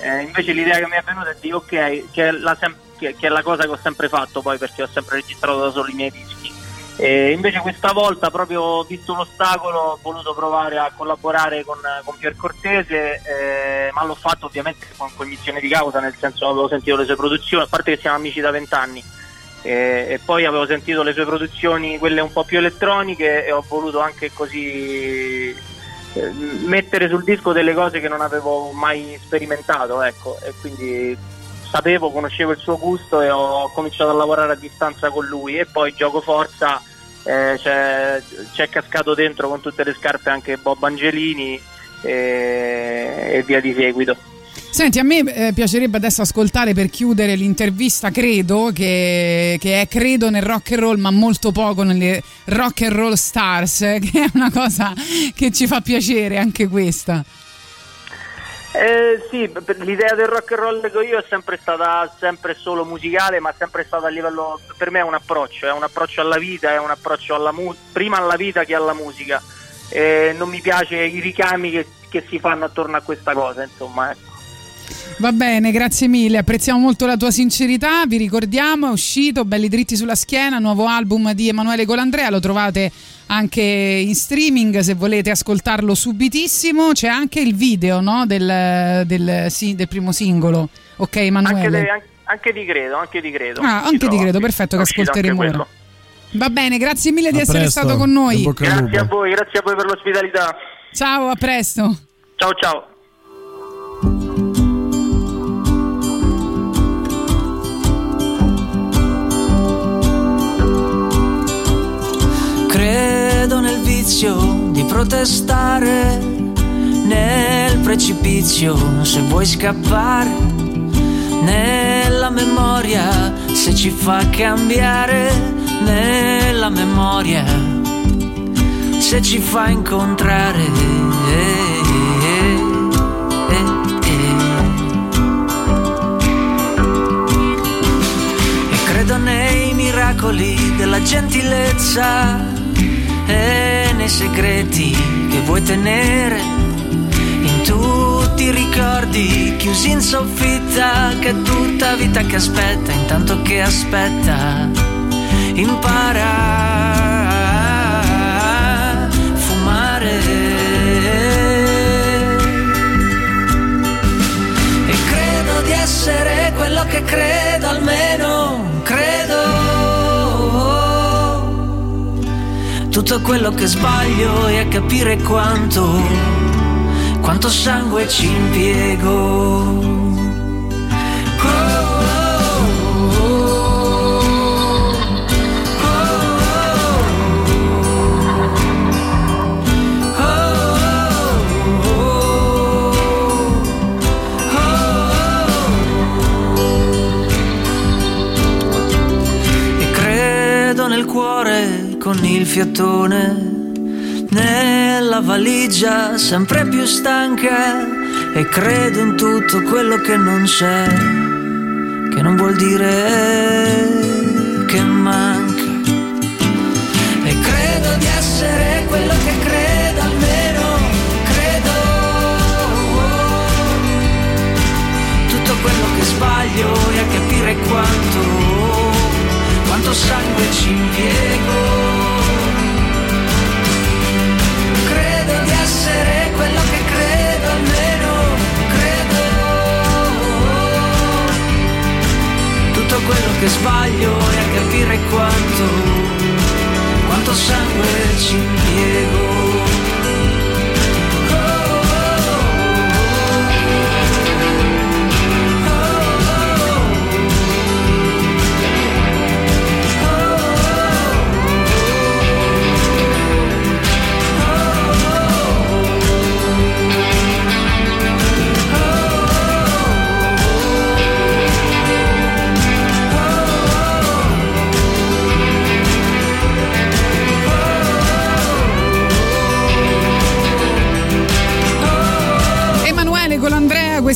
Eh, invece l'idea che mi è venuta è di ok, che è, la sem- che- è la cosa che ho sempre fatto poi perché ho sempre registrato da solo i miei dischi. E invece questa volta, proprio visto l'ostacolo, ho voluto provare a collaborare con, con Pier Cortese, eh, ma l'ho fatto ovviamente con cognizione di causa, nel senso avevo sentito le sue produzioni, a parte che siamo amici da vent'anni. E, e poi avevo sentito le sue produzioni, quelle un po' più elettroniche, e ho voluto anche così eh, mettere sul disco delle cose che non avevo mai sperimentato, ecco, e quindi sapevo, conoscevo il suo gusto e ho cominciato a lavorare a distanza con lui e poi gioco forza eh, c'è, c'è cascato dentro con tutte le scarpe anche Bob Angelini e, e via di seguito. Senti, a me eh, piacerebbe adesso ascoltare per chiudere l'intervista Credo, che, che è Credo nel rock and roll, ma molto poco nelle rock and roll stars, che è una cosa che ci fa piacere anche questa. Eh, sì, l'idea del rock and roll che io è sempre stata sempre solo musicale, ma sempre stata a livello per me è un approccio, è un approccio alla vita, è un approccio alla mu- prima alla vita che alla musica. Eh, non mi piace i ricami che, che si fanno attorno a questa cosa, insomma, ecco. Va bene, grazie mille, apprezziamo molto la tua sincerità, vi ricordiamo, è uscito Belli dritti sulla schiena, nuovo album di Emanuele Colandrea, lo trovate anche in streaming se volete ascoltarlo subitissimo, c'è anche il video no, del, del- sì, del primo singolo, ok Emanuele? Anche, di credo, anche di credo. Ah, anche di credo, sì. perfetto che ascolteremo ora. Va bene, grazie mille di A essere presto, stato con noi. Grazie a voi, grazie a voi per l'ospitalità. Ciao, a presto. Ciao ciao. Vizio di protestare, nel precipizio se vuoi scappare, nella memoria se ci fa cambiare, nella memoria se ci fa incontrare. Eh, eh, eh. E credo nei miracoli della gentilezza nei segreti che vuoi tenere, in tutti i ricordi chiusi in soffitta, che è tutta vita che aspetta, intanto che aspetta, impara a fumare. E credo di essere quello che credo, almeno Tutto quello che sbaglio è a capire quanto, quanto sangue ci impiego. E cuore con il fiatone, nella valigia sempre più stanca e credo in tutto quello che non c'è, che non vuol dire che manca. E credo di essere quello che credo, almeno credo. Tutto quello che sbaglio è a capire quanto, quanto sangue ci impiego. Essere quello che credo, almeno credo. Tutto quello che sbaglio è a capire quanto, quanto sangue ci impiego.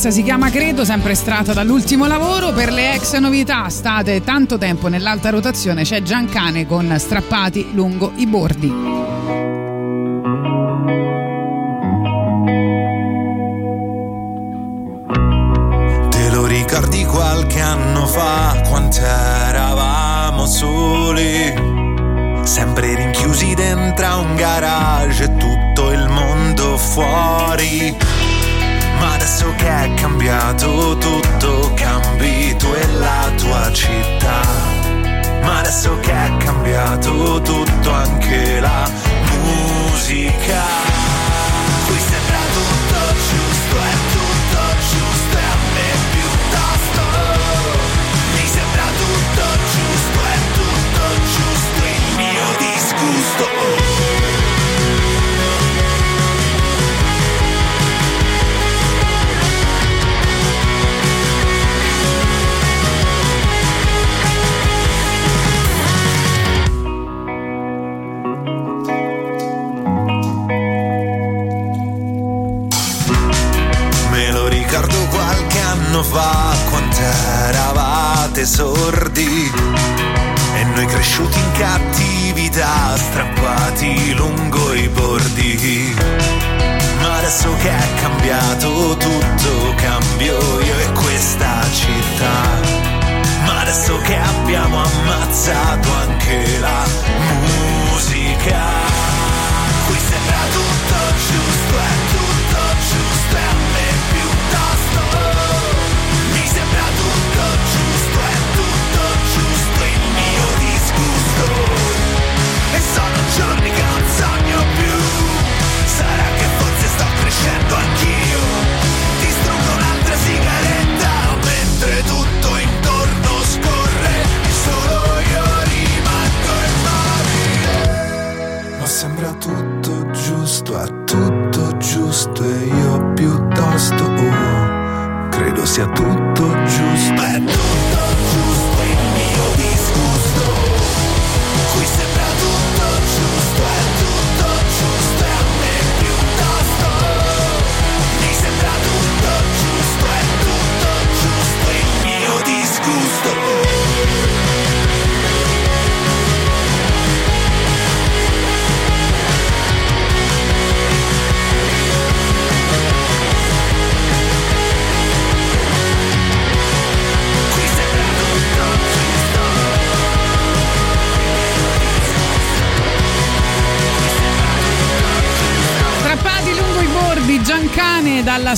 Questa si chiama Credo, sempre estratta dall'ultimo lavoro. Per le ex novità state tanto tempo nell'alta rotazione, c'è Giancane con strappati lungo i bordi. Adesso che è cambiato tutto anche la musica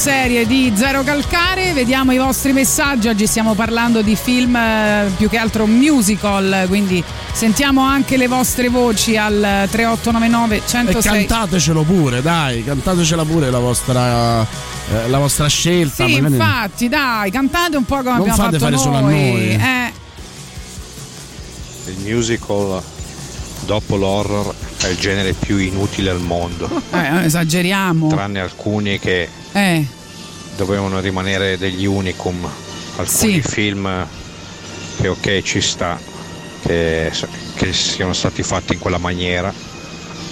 serie di Zero Calcare. Vediamo i vostri messaggi. Oggi stiamo parlando di film eh, più che altro musical, quindi sentiamo anche le vostre voci al 3899 E 106. cantatecelo pure, dai, cantatecela pure la vostra, eh, la vostra scelta. Sì, magari- infatti, dai, cantate un po' come Non abbiamo fate fatto fare noi. solo a noi. Eh, Il musical dopo l'horror è il genere più inutile al mondo, eh, esageriamo. tranne alcuni che Eh, dovevano rimanere degli unicum. Alcuni Sì. film che ok ci sta, che, che siano stati fatti in quella maniera,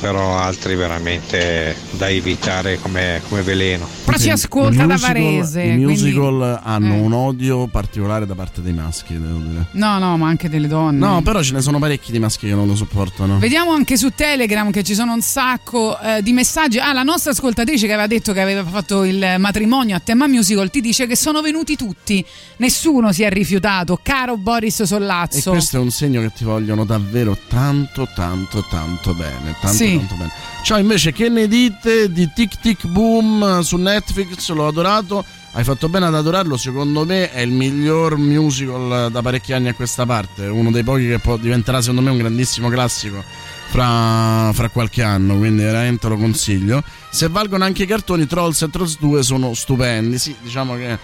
però altri veramente da evitare come, come veleno. Però si ascolta I da musical- Varese. I quindi- musical hanno eh. un odio particolare da parte dei maschi, devo dire. No, no, ma anche delle donne. No, però ce ne sono parecchi di maschi che non lo sopportano. Vediamo anche su Telegram che ci sono un sacco eh, di messaggi. Ah, la nostra ascoltatrice che aveva detto che aveva fatto il matrimonio a tema musical ti dice che sono venuti tutti. Nessuno si è rifiutato, caro Boris E Sollazzo. questo è un segno che ti vogliono davvero tanto, tanto, tanto bene. Tanto, Sì. tanto bene. Ciao, invece, che ne dite di Tic Tic Boom su Netflix? L'ho adorato. Hai fatto bene ad adorarlo. Secondo me è il miglior musical da parecchi anni a questa parte. Uno dei pochi che può, diventerà, secondo me, un grandissimo classico. Fra, fra qualche anno, quindi veramente lo consiglio. Se valgono anche i cartoni, Trolls e Trolls 2 sono stupendi. Sì, diciamo che.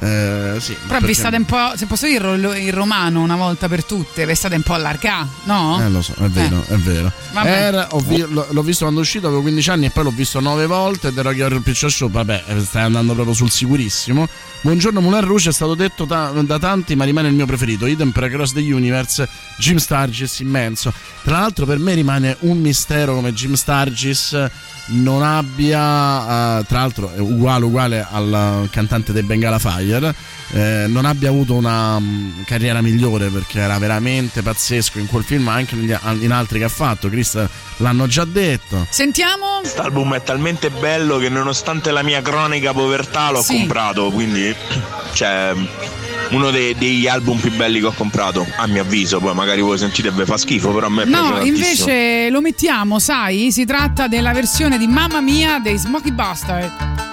Eh, sì, Però vi state un po', se posso dirlo in romano una volta per tutte, vi state un po' allargà, no? Eh, lo so, è vero, è vero. Era- vi- l'ho, l'ho visto quando è uscito, avevo 15 anni e poi l'ho visto 9 volte. The Rocky Horror Picture Show, vabbè, eh, stai andando proprio sul sicurissimo. Buongiorno Moulin Rouge è stato detto ta- da tanti, ma rimane il mio preferito. Idem per Across the Universe, Jim Sturgis immenso. Tra l'altro per me rimane un mistero come Jim Sturgis non abbia, eh, tra l'altro è uguale uguale al cantante dei Bengala Fire, eh, non abbia avuto una mm, carriera migliore perché era veramente pazzesco in quel film, ma anche negli- in altri che ha fatto. Chris l'hanno già detto. Sentiamo. Quest'album è talmente bello che nonostante la mia cronica povertà l'ho Sì. comprato, quindi cioè uno dei- degli album più belli che ho comprato, a mio avviso, poi magari voi sentite e vi fa schifo, però a me piace No, tantissimo. invece lo mettiamo, sai? Si tratta della versione di Mamma Mia dei Smokey Bastard.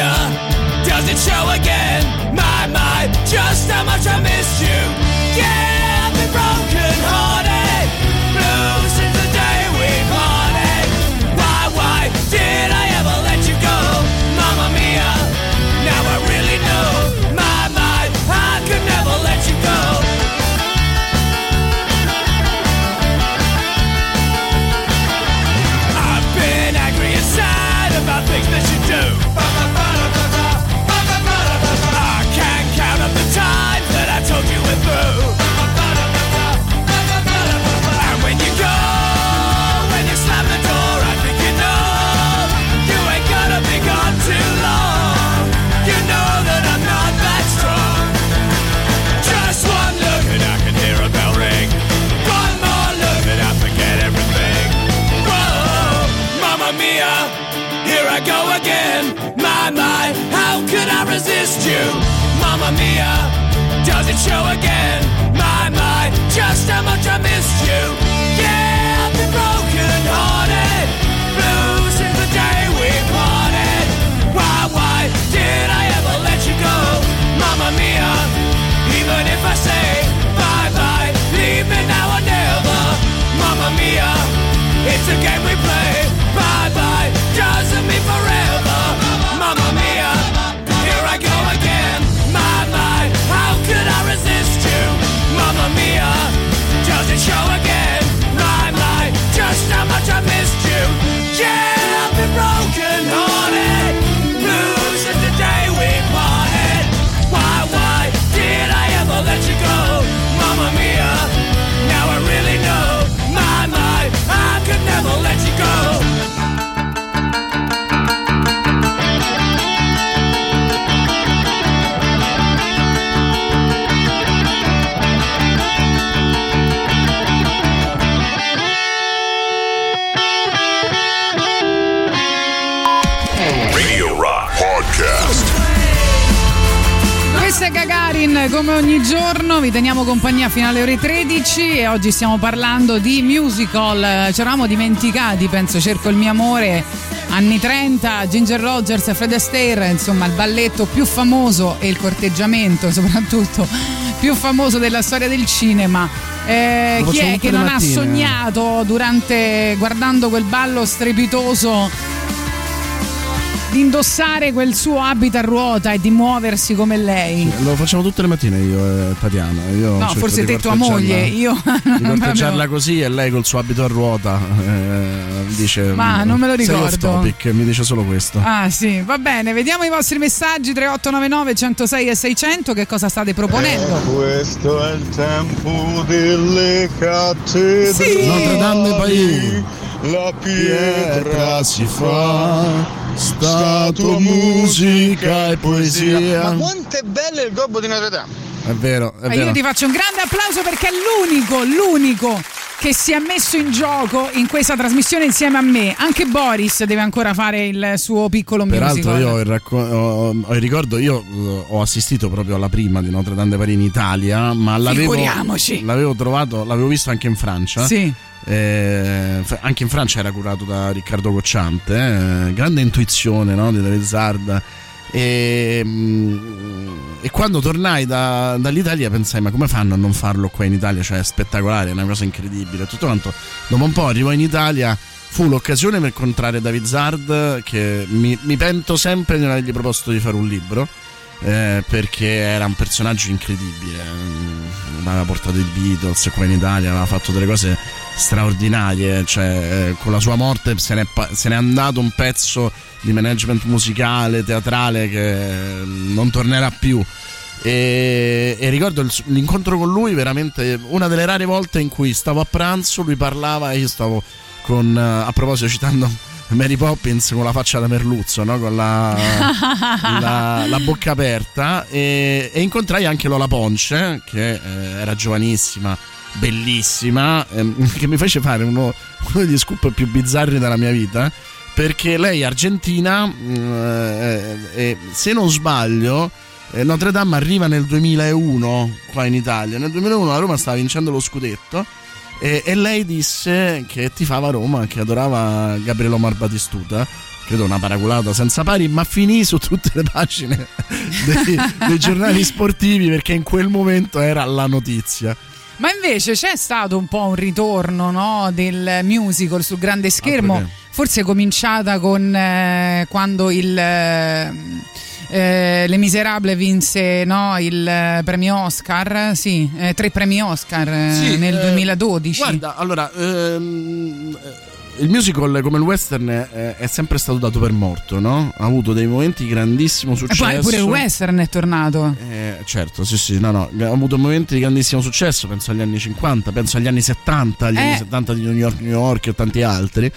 Does it show again? My, my, just how much I missed you. Yeah, resist you? Mamma Mia, does it show again? My, my, just how much I missed you. Yeah, I've been broken hearted, blue since the day we parted. Why, why did I ever let you go? Mamma Mia, even if I say bye bye, leave me now or never. Mamma Mia, it's a game show again? Gagarin, come ogni giorno vi teniamo compagnia fino alle ore 13 e oggi stiamo parlando di musical. Ci eravamo dimenticati, penso, Cerco il mio amore, anni 30, Ginger Rogers e Fred Astaire, insomma il balletto più famoso e il corteggiamento soprattutto più famoso della storia del cinema. Eh, chi è che non ha mattine. sognato durante guardando quel ballo strepitoso di indossare quel suo abito a ruota e di muoversi come lei? Lo facciamo tutte le mattine io e Tatiana. Io No, forse te tua moglie, io Di corteggiarla così e lei col suo abito a ruota eh, dice Ma non me lo "Sei off ricordo." topic, mi dice solo questo. Ah sì, va bene, vediamo i vostri messaggi 3899 106 e 600 che cosa state proponendo. Questo è il tempo delle cattedrali. Sì. Notre Dame de Paris. La pietra si fa stato, musica e poesia. Ma quanto è bello il gobbo di Notre Dame? È vero, è E vero. io ti faccio un grande applauso perché è l'unico, l'unico che si è messo in gioco in questa trasmissione insieme a me. Anche Boris deve ancora fare il suo piccolo Peraltro musical. io ho il, racco- ho- ho ricordo, io eh, ho assistito proprio alla prima di Notre Dame de Paris in Italia, ma l'avevo, l'avevo trovato, l'avevo visto anche in Francia. Sì. Eh, anche in Francia era curato da Riccardo Cocciante, eh, grande intuizione no, di David Zard. E, mm, e quando tornai da- dall'Italia pensai: ma come fanno a non farlo qua in Italia? Cioè, è spettacolare, è una cosa incredibile. Tutto quanto. Dopo un po' arrivo in Italia. Fu l'occasione per incontrare David Zard, che mi, mi pento sempre di non avergli proposto di fare un libro. eh, perché era un personaggio incredibile. mm, Aveva portato i Beatles qua in Italia, aveva fatto delle cose straordinarie. Cioè, eh, con la sua morte se n'è, se n'è andato un pezzo di management musicale, teatrale che non tornerà più. E, e ricordo il- l'incontro con lui veramente una delle rare volte in cui stavo a pranzo, lui parlava e io stavo con, eh, a proposito citando Mary Poppins con la faccia da merluzzo, no? con la, la, la bocca aperta e, e incontrai anche Lola Ponce che eh, era giovanissima, bellissima, ehm, che mi fece fare uno, uno degli scoop più bizzarri della mia vita perché lei è argentina mm, eh, e se non sbaglio eh, Notre Dame arriva nel 2001 qua in Italia. Nel 2001 la Roma stava vincendo lo scudetto E, e lei disse che tifava Roma, che adorava Gabriele Omar Batistuta. Credo una paraculata senza pari, ma finì su tutte le pagine dei, dei giornali sportivi perché in quel momento era la notizia. Ma invece c'è stato un po' un ritorno no, del musical sul grande schermo, perché? forse cominciata con eh, quando il... eh, eh, Le Miserable vinse no, il eh, premio Oscar, sì, eh, tre premi Oscar eh, Sì, nel eh, 2012. Guarda, allora, ehm, il musical come il western è, è sempre stato dato per morto, no? Ha avuto dei momenti di grandissimo e successo. poi pure il western è tornato. Eh, certo, sì, sì, no, no, ha avuto momenti di grandissimo successo, penso agli anni 50, penso agli anni 70, agli Eh. anni 70 di New York, New York e tanti altri.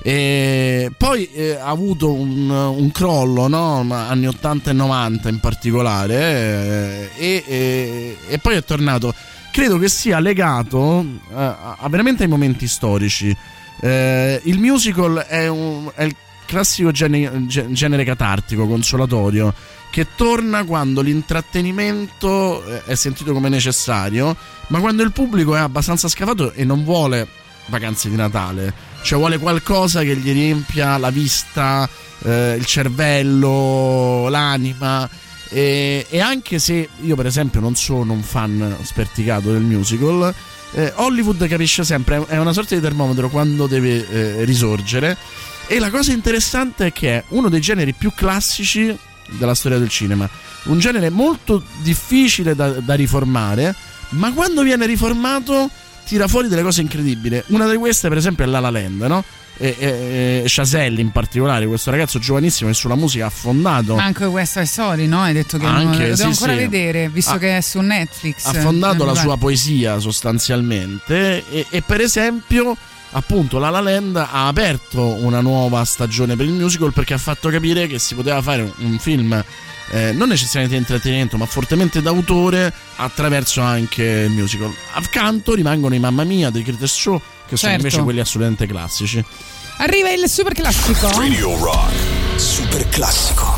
E poi eh, ha avuto un, un crollo, no? Anni 80 e 90 in particolare, eh, e, e- e poi è tornato. Credo che sia legato eh, a, a veramente ai momenti storici. Eh, il musical è, un- è il classico gene- ge- genere catartico, consolatorio, che torna quando l'intrattenimento eh, è sentito come necessario, ma quando il pubblico è abbastanza scafato e non vuole vacanze di Natale, cioè vuole qualcosa che gli riempia la vista, eh, il cervello, l'anima. E, e anche se io, per esempio, non sono un fan sperticato del musical, eh, Hollywood capisce sempre, è una sorta di termometro quando deve eh, risorgere. E la cosa interessante è che è uno dei generi più classici della storia del cinema. Un genere molto difficile da, da riformare, ma quando viene riformato tira fuori delle cose incredibili. Una di queste, per esempio, è La La Land, no? E, e, e Chazelle in particolare, questo ragazzo giovanissimo che sulla musica ha fondato. Anche West Side Story, no? Hai detto che Anche, non, lo devo sì, ancora sì. vedere, visto Ha- che è su Netflix. ha fondato Eh, la sua poesia sostanzialmente e, e per esempio appunto La La Land ha aperto una nuova stagione per il musical perché ha fatto capire che si poteva fare un, un film eh, non necessariamente di intrattenimento ma fortemente d'autore attraverso anche il musical accanto rimangono i Mamma Mia dei Critters Show che sono Certo. invece quelli assolutamente classici Arriva il super classico. Radio Rock. Super classico.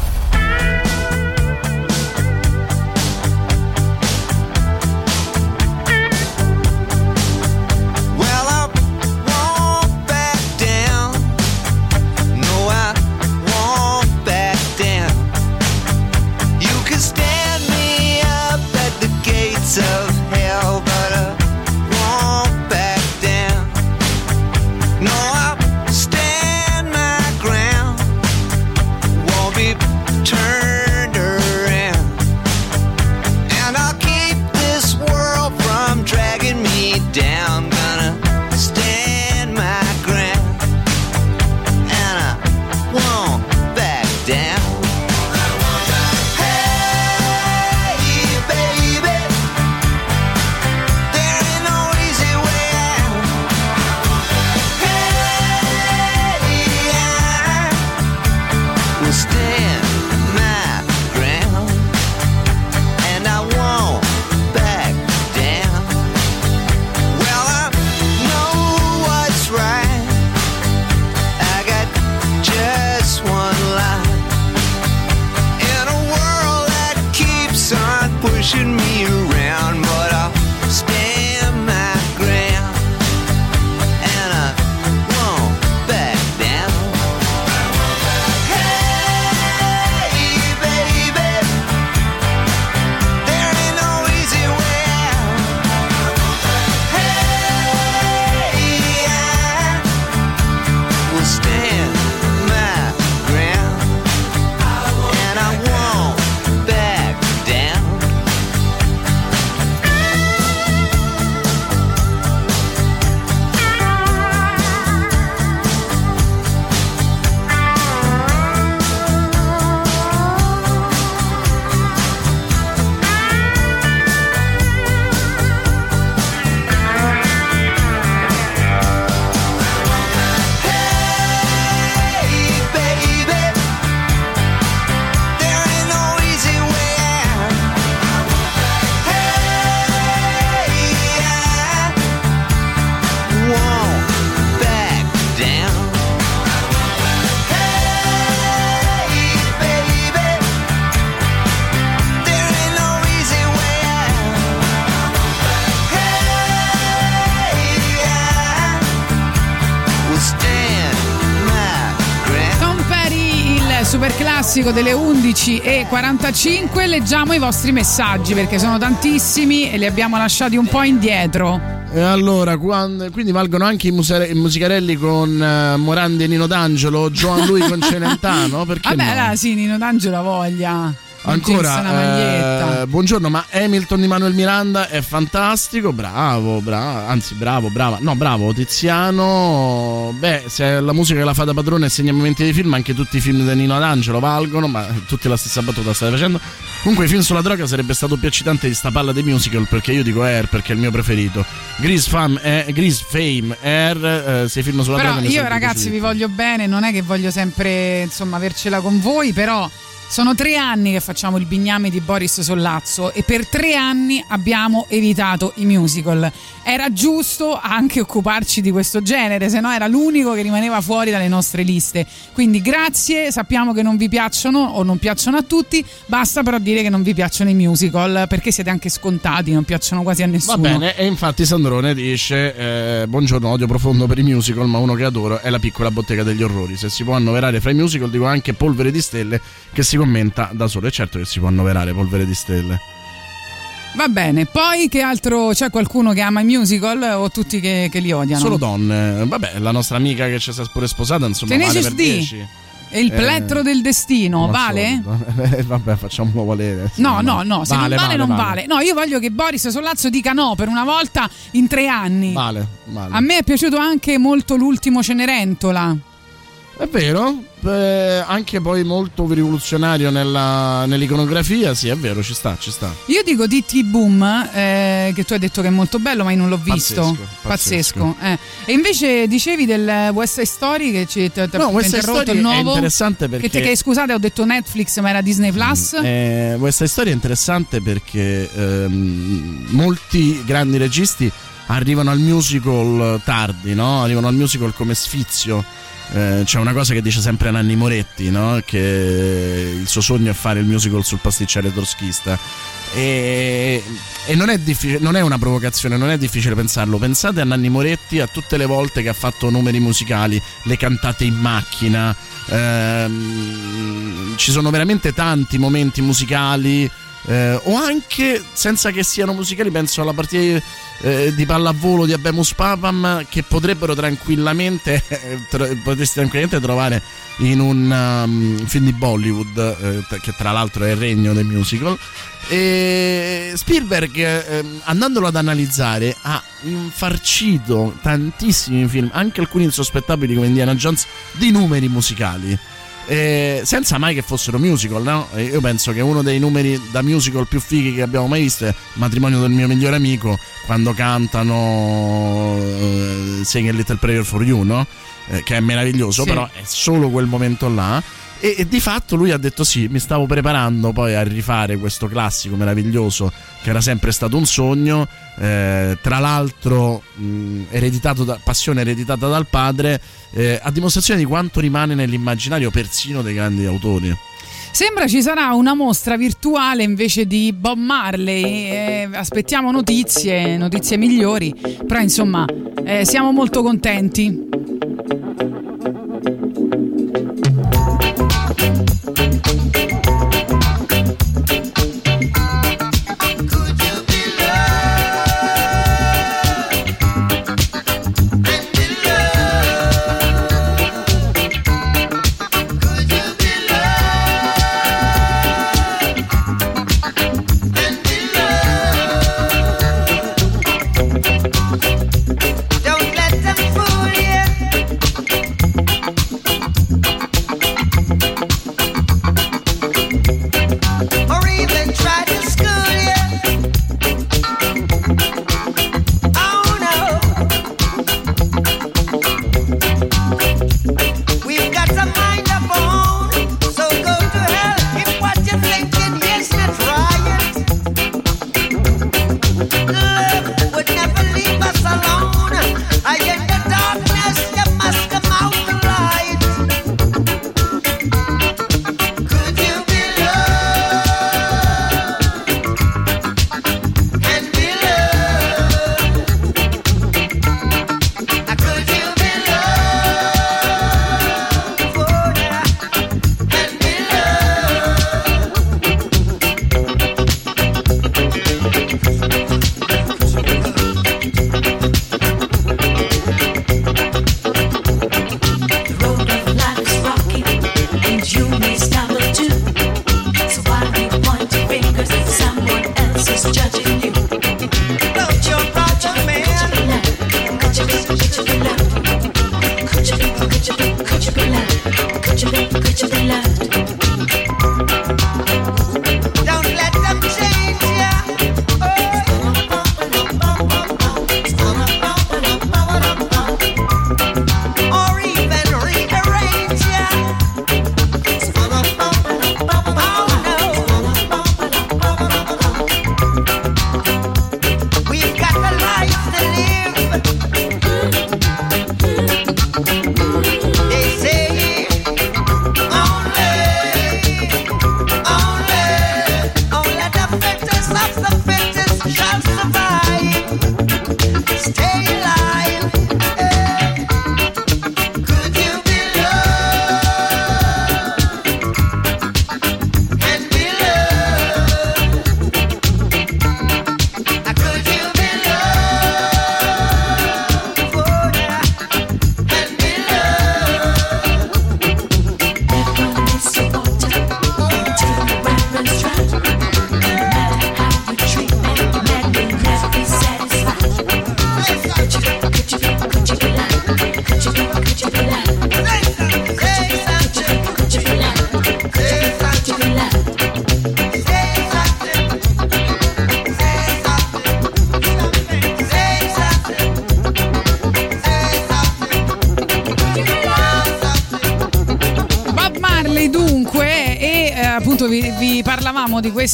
Classico delle 11.45 leggiamo i vostri messaggi perché sono tantissimi e li abbiamo lasciati un po' indietro. E allora, quando- quindi valgono anche i, musicarelli con Morandi e Nino D'Angelo, Gioan Lui con Celentano? Perché Vabbè, no? là, sì, Nino D'Angelo ha voglia. Ancora, maglietta. eh, buongiorno, ma Hamilton di Manuel Miranda è fantastico, bravo, bravo, anzi bravo, brava, no bravo, Tiziano, beh, se la musica che la fa da padrone e segna momenti dei film, anche tutti i film di Nino D'Angelo valgono, ma tutti la stessa battuta state facendo. Comunque i film sulla droga sarebbe stato più eccitante di sta palla dei musical, perché io dico Air, perché è il mio preferito. Grease Fame, eh, Grease Fame, Air, eh, se i film sulla Però droga mi io ragazzi vi voglio bene, non è che voglio sempre insomma avercela con voi, però sono tre anni che facciamo il bigname di Boris Sollazzo e per tre anni abbiamo evitato i musical. Era giusto anche occuparci di questo genere, se no era l'unico che rimaneva fuori dalle nostre liste. Quindi grazie, sappiamo che non vi piacciono o non piacciono a tutti, basta però dire che non vi piacciono i musical perché siete anche scontati, non piacciono quasi a Va nessuno. bene, e infatti Sandrone dice: eh, Buongiorno, odio profondo per i musical, ma uno che adoro è la piccola bottega degli orrori. Se si può annoverare fra i musical, dico anche Polvere di Stelle, che si commenta da solo. E certo che si può annoverare Polvere di Stelle. Va bene, poi che altro c'è qualcuno che ama i musical o tutti che, che li odiano? Solo donne. Vabbè, la nostra amica che ci sta pure sposata, insomma, vale Tenacious per D. 10. E il Eh, plettro del destino, vale? Eh, vabbè, facciamolo valere. No, no, no, se Vale, non vale, vale, non vale. vale. No, io voglio che Boris Sollazzo dica no per una volta in tre anni. Vale, vale. A me è piaciuto anche molto l'ultimo Cenerentola. È vero, eh, anche poi molto rivoluzionario nella- nell'iconografia, sì, è vero, ci sta, ci sta. Io dico DT Boom, eh, che tu hai detto che è molto bello, ma io non l'ho visto. Pazzesco, pazzesco. eh. E invece dicevi del West Side Story che ci ti ha No, West Side Story il è nuovo. interessante perché- Che, te- che scusate, ho detto Netflix, ma era Disney Plus. Eh, questa storia è interessante perché ehm, molti grandi registi arrivano al musical tardi, no? Arrivano al musical come sfizio. Eh, c'è una cosa che dice sempre Nanni Moretti, no? Che il suo sogno è fare il musical sul pasticciere troschista. E, e non, è difficile- non è una provocazione, non è difficile pensarlo. Pensate a Nanni Moretti, a tutte le volte che ha fatto numeri musicali, le cantate in macchina. ehm, ci sono veramente tanti momenti musicali. Eh, o anche senza che siano musicali, penso alla partita eh, di pallavolo di Abemus Papam che potrebbero tranquillamente tro- potresti tranquillamente trovare in un um, film di Bollywood eh, che tra l'altro è il regno del musical. E Spielberg ehm, andandolo ad analizzare ha infarcito tantissimi film anche alcuni insospettabili come Indiana Jones di numeri musicali eh, senza mai che fossero musical, no? E Io penso che uno dei numeri da musical più fighi che abbiamo mai visto è Matrimonio del mio migliore amico, quando cantano eh, Sing a Little Prayer for You, no? Eh, che è meraviglioso, Sì. però è solo quel momento là. E, e di fatto lui ha detto sì, mi stavo preparando poi a rifare questo classico meraviglioso che era sempre stato un sogno, eh, tra l'altro mh, ereditato da, passione ereditata dal padre, eh, a dimostrazione di quanto rimane nell'immaginario persino dei grandi autori. Sembra ci sarà una mostra virtuale invece di Bob Marley. eh, aspettiamo notizie, notizie migliori. Però insomma, eh, siamo molto contenti.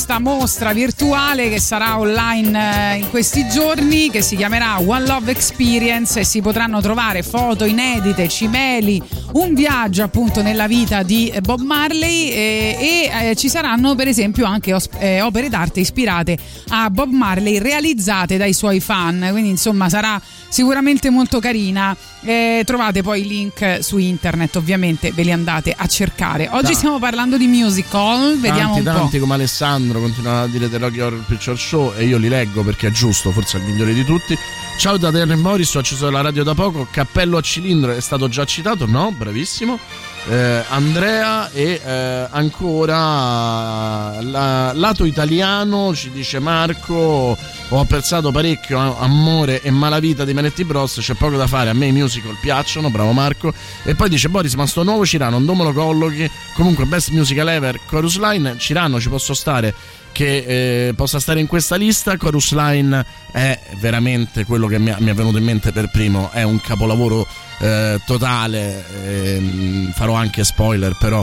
Questa mostra virtuale che sarà online eh, in questi giorni, che si chiamerà One Love Experience e si potranno trovare foto inedite, cimeli, un viaggio appunto nella vita di Bob Marley e, e, eh, ci saranno per esempio anche os- eh, opere d'arte ispirate a Bob Marley realizzate dai suoi fan, quindi insomma sarà sicuramente molto carina. Eh, trovate poi i link su internet, ovviamente ve li andate a cercare. Oggi Dai. stiamo parlando di musical, vediamo tanti, un po'. tanti come Alessandro continuano a dire The Rocky Horror Picture Show e io li leggo perché è giusto, forse è il migliore di tutti. Ciao da Terry Morris, ho acceso la radio da poco, cappello a cilindro è stato già citato, no? Bravissimo. Eh, Andrea e eh, ancora la- lato italiano ci dice Marco ho apprezzato parecchio eh, Amore e Malavita di Manetti Bros c'è poco da fare a me i musical piacciono bravo Marco e poi dice Boris ma sto nuovo Cirano non me lo collochi comunque best musical ever Chorus Line Cirano ci posso stare che eh, possa stare in questa lista. Chorus Line è veramente quello che mi, è venuto in mente per primo, è un capolavoro eh, totale. ehm, farò anche spoiler, però,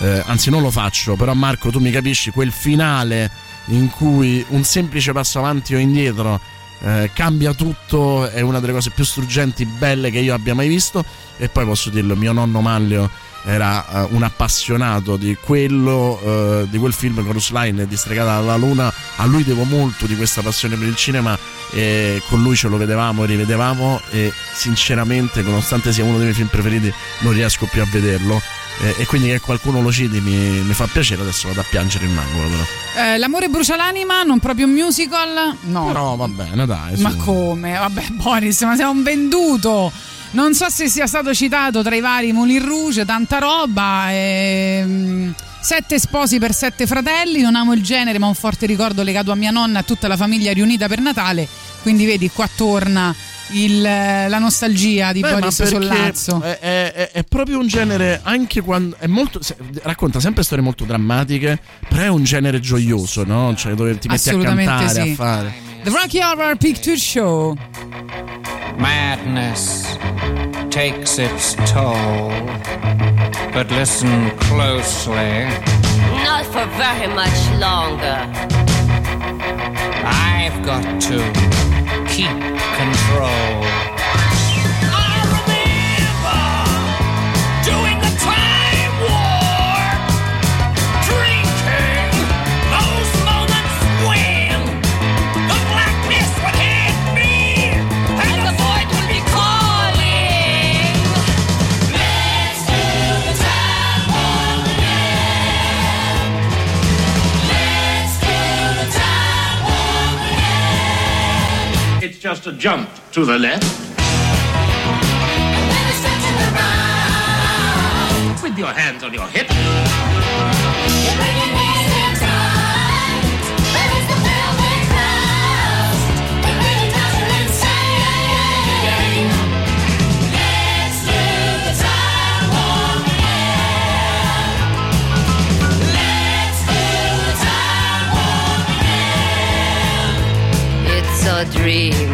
eh, anzi, non lo faccio. Però, Marco, tu mi capisci quel finale in cui un semplice passo avanti o indietro. eh, cambia tutto, è una delle cose più struggenti, belle che io abbia mai visto. E poi posso dirlo: mio nonno Manlio era eh, un appassionato di quello eh, di quel film Chorus Line distregata dalla luna a lui devo molto di questa passione per il cinema e con lui ce lo vedevamo e rivedevamo e sinceramente nonostante sia uno dei miei film preferiti non riesco più a vederlo Eh, e quindi che qualcuno lo citi mi, mi fa piacere adesso vado a piangere in angolo però Eh, L'amore brucia l'anima, non proprio un musical? No. però va bene dai Ma sì. come? Vabbè, Boris, ma sei un venduto. Non so se sia stato citato tra i vari Moulin Rouge, tanta roba. ehm, Sette sposi per sette fratelli, non amo il genere, ma ho un forte ricordo legato a mia nonna e a tutta la famiglia riunita per Natale. Quindi vedi, qua torna il- la nostalgia di Beh, Boris Sollazzo. È, è- è- proprio un genere anche quando è molto racconta sempre storie molto drammatiche però è un genere gioioso no? cioè dove ti metti a cantare sì. a fare The Rocky Horror Picture Show. Madness takes its toll. But listen closely. Not for very much longer. I've got to keep control. Just a jump to the left. With your hands on your hips. Dreamy.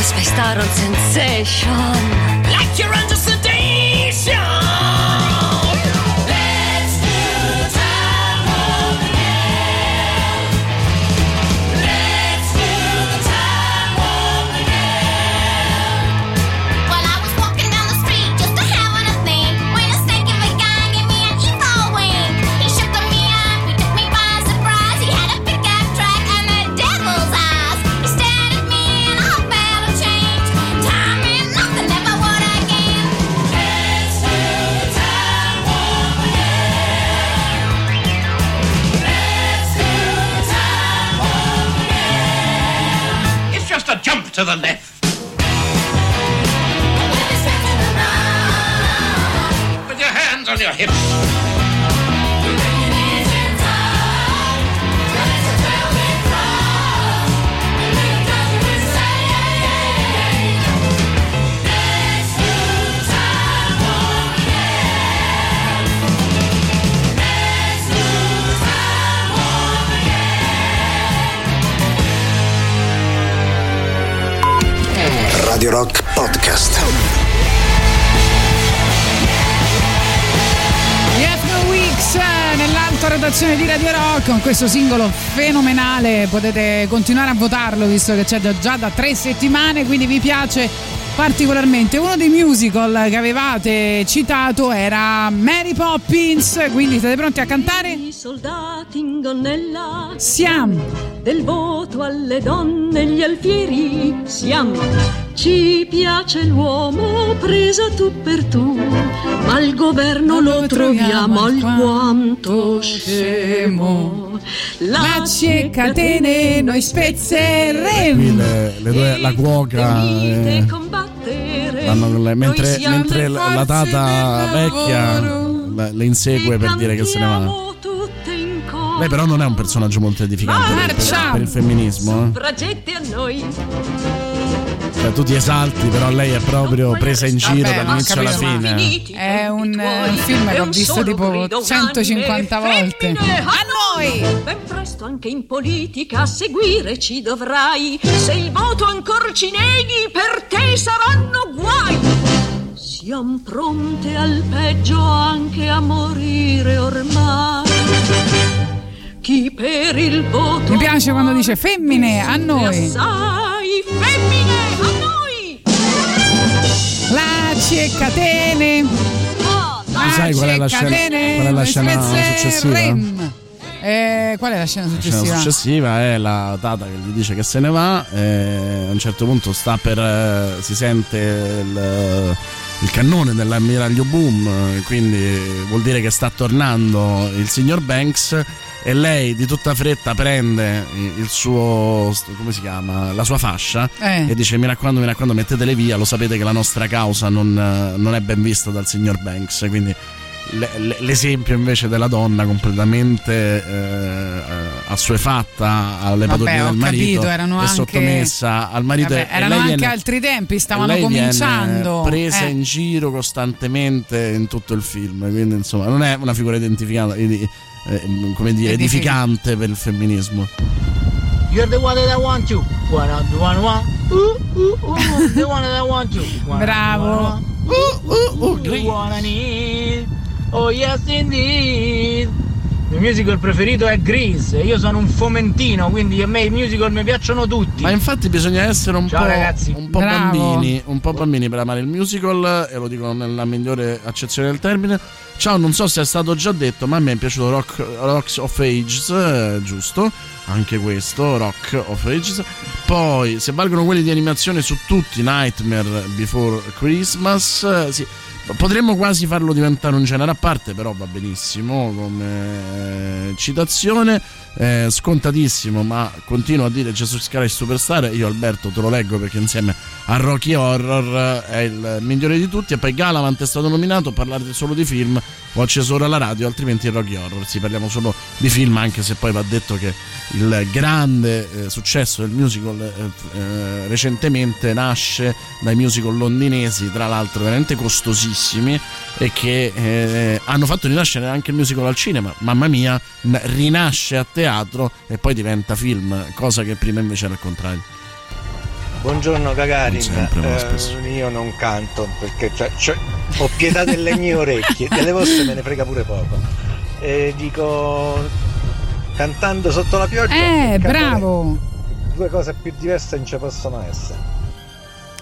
Cause we on sensation. Like you're under to the left. Put your hands on your hips. Radio Rock Podcast. Gli Ethno Weeks eh, nell'alta rotazione di Radio Rock con questo singolo fenomenale. Potete continuare a votarlo visto che c'è già da tre settimane quindi vi piace particolarmente. Uno dei musical che avevate citato era Mary Poppins quindi siete pronti a cantare? I soldati in gonnella. Siamo del voto alle donne gli alfieri. Siamo ci piace l'uomo presa tu per tu ma il governo lo troviamo alquanto scemo. lacci catene noi spezzeremo. Le, le due, la cuoca eh, vanno mentre, mentre la, la tata vecchia la- le insegue per dire che se ne va. Lei però non è un personaggio molto edificante per, per- per il femminismo. eh. Cioè, tu ti esalti, però lei è proprio presa in giro Vabbè, dall'inizio alla fine. è un, eh, un film che ho visto tipo 150 volte. a noi! Ben presto anche in politica a seguire ci dovrai. Se il voto ancora ci neghi per te saranno guai. Siamo pronte al peggio anche a morire ormai. Chi per il voto mi piace quando dice femmine a noi. assai femmine. a noi lacci e catene Tu sai qual è la scena, catene, qual è la scena successiva? Eh, qual è la scena La scena successiva? successiva è la tata che gli dice che se ne va e a un certo punto sta per eh, si sente il, il cannone dell'ammiraglio boom eh, quindi vuol dire che sta tornando il signor Banks e lei di tutta fretta prende il suo come si chiama la sua fascia Eh. e dice mi raccomando mi raccomando mettetele via lo sapete che la nostra causa non, non è ben vista dal signor Banks quindi le- le- l'esempio invece della donna completamente eh, assuefatta alle ho del marito capito, e anche- sottomessa al marito Vabbè, erano anche viene- altri tempi, stavano cominciando. presa Eh. in giro costantemente in tutto il film quindi insomma non è una figura identificata eh, come dire Edific- edificante per il femminismo You're the one that I want you. One, one, one, one. Ooh, ooh, ooh. The one that I want you. One, Bravo. one, one. Ooh, ooh, ooh. The one I need. Oh yes indeed. Il mio musical preferito è Grease. Io sono un fomentino, quindi a me i musical mi piacciono tutti. Ma infatti bisogna essere un Ciao, po', ragazzi. un po' bambini, un po' bambini per amare il musical, e lo dico nella migliore accezione del termine. Ciao, non so se è stato già detto, ma a me è piaciuto Rock, Rocks of Ages, eh, giusto? Anche questo, Rock of Ages. Poi, se valgono quelli di animazione su tutti, Nightmare Before Christmas, eh, sì. Potremmo quasi farlo diventare un genere a parte, però va benissimo come eh, citazione. Eh, scontatissimo, ma continuo a dire Jesus Christ Superstar. Io, Alberto, te lo leggo perché insieme a Rocky Horror è il migliore di tutti. E poi Galavant è stato nominato. Parlare solo di film ho acceso ora la radio, altrimenti Rocky Horror. Sì, parliamo solo di film, anche se poi va detto che il grande eh, successo del musical eh, eh, recentemente nasce dai musical londinesi, tra l'altro veramente costosissimi e che eh, hanno fatto rinascere anche il musical al cinema. Mamma mia, rinasce a teatro e poi diventa film, cosa che prima invece era il contrario. Buongiorno Gagarin, sempre, Eh, io non canto perché c'è- c'è- ho pietà delle mie orecchie, delle vostre me ne frega pure poco. E dico cantando sotto la pioggia. Eh, bravo. Due cose più diverse non ci possono essere.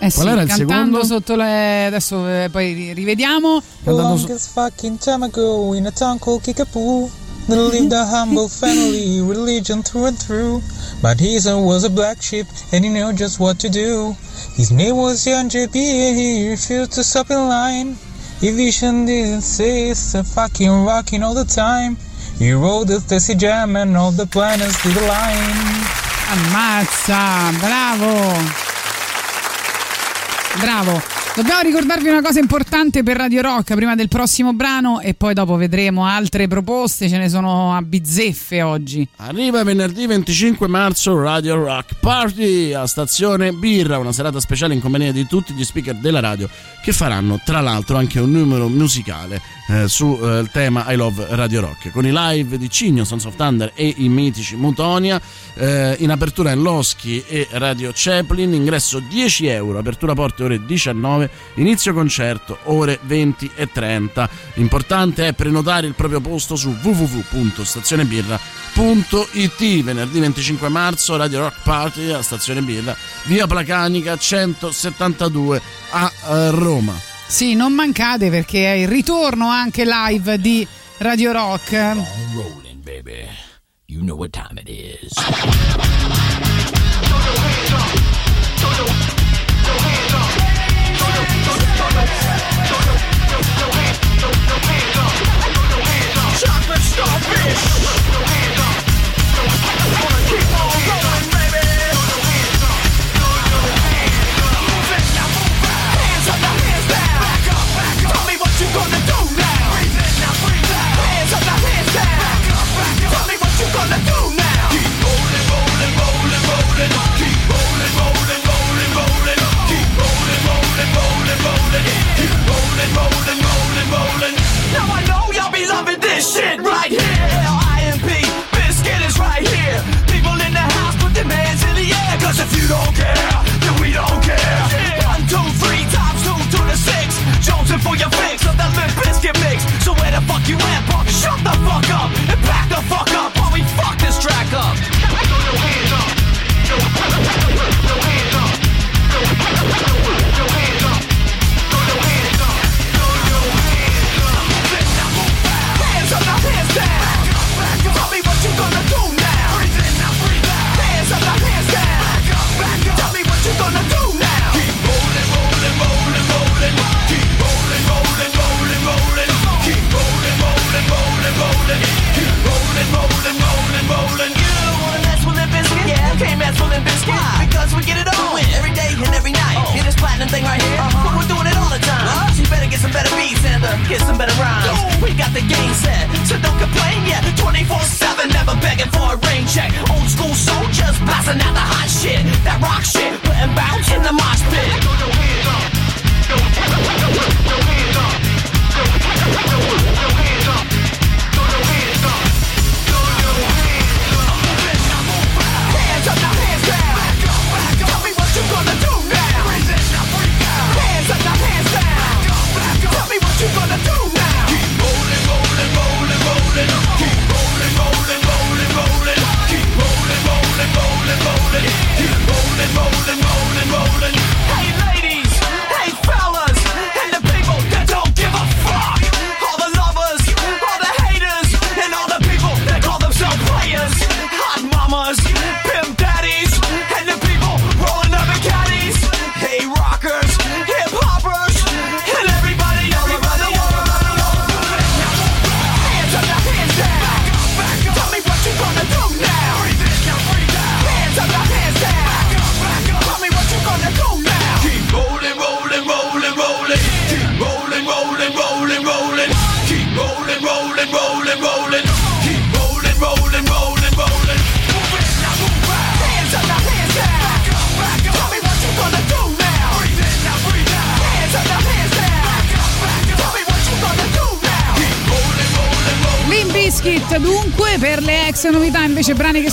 Eh sì, Qual era il cantando secondo? sotto le. Adesso eh, poi ri- rivediamo. The longest fucking time ago in a town called Kickapoo. There lived a humble family, religion through and through. But his was a black sheep, and he knew just what to do. His name was Young JP, and he refused to stop in line. His vision didn't say it's a fucking rocking all the time. He rode the Stacy Jam and all the planets did line. Ammazza, bravo. Bravo. Dobbiamo ricordarvi una cosa importante per Radio Rock prima del prossimo brano e poi dopo vedremo altre proposte, ce ne sono a bizzeffe oggi. Arriva venerdì 25 marzo Radio Rock Party a stazione Birra, una serata speciale in compagnia di tutti gli speaker della radio che faranno tra l'altro anche un numero musicale eh, sul eh, tema I Love Radio Rock con i live di Cigno, Sons of Thunder e i mitici Mutonia, eh, in apertura in Loschi e Radio Chaplin, ingresso 10 euro, apertura porta 17, ore 19, inizio concerto, ore 20 e 30. Importante è prenotare il proprio posto su www.stazionebirra.it. Venerdì 25 marzo, Radio Rock Party a Stazione Birra, via Placanica 172 a eh, Roma. Sì, non mancate perché è il ritorno anche live di Radio Rock. I'm rolling, baby. You know what time it is.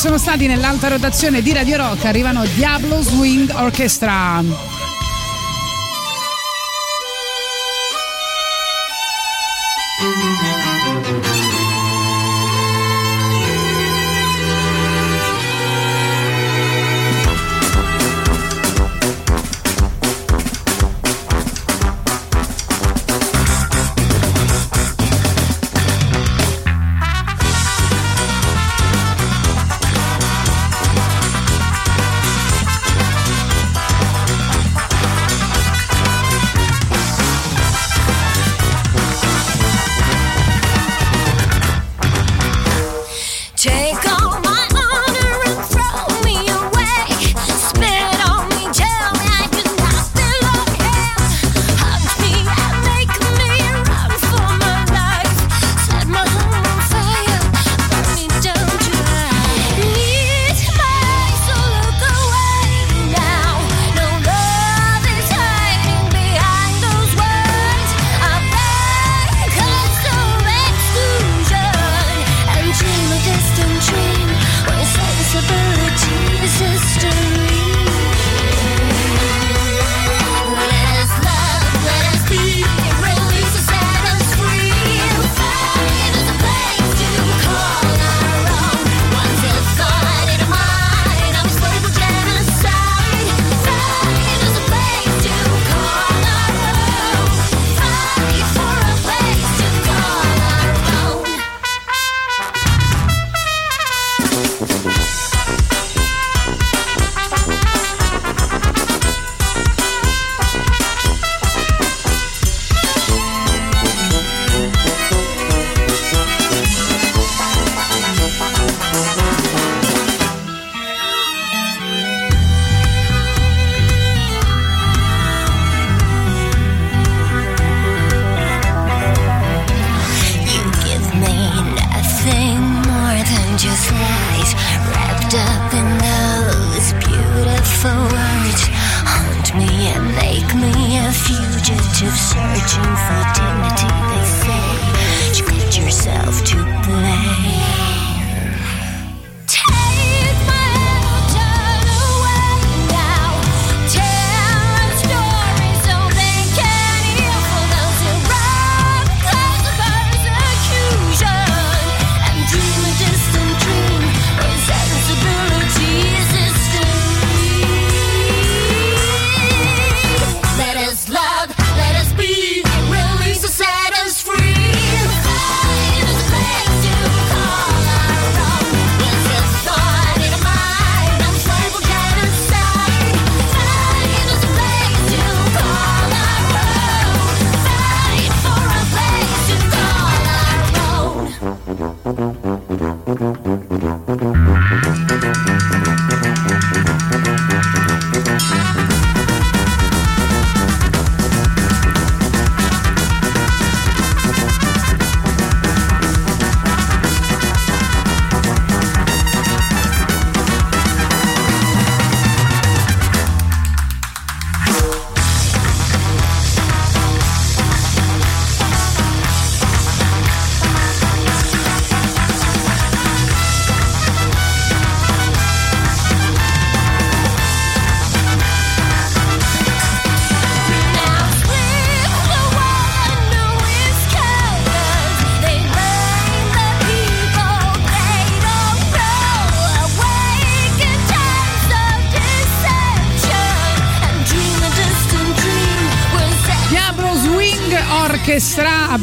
sono stati nell'alta rotazione di Radio Rock arrivano Diablo Swing Orchestra.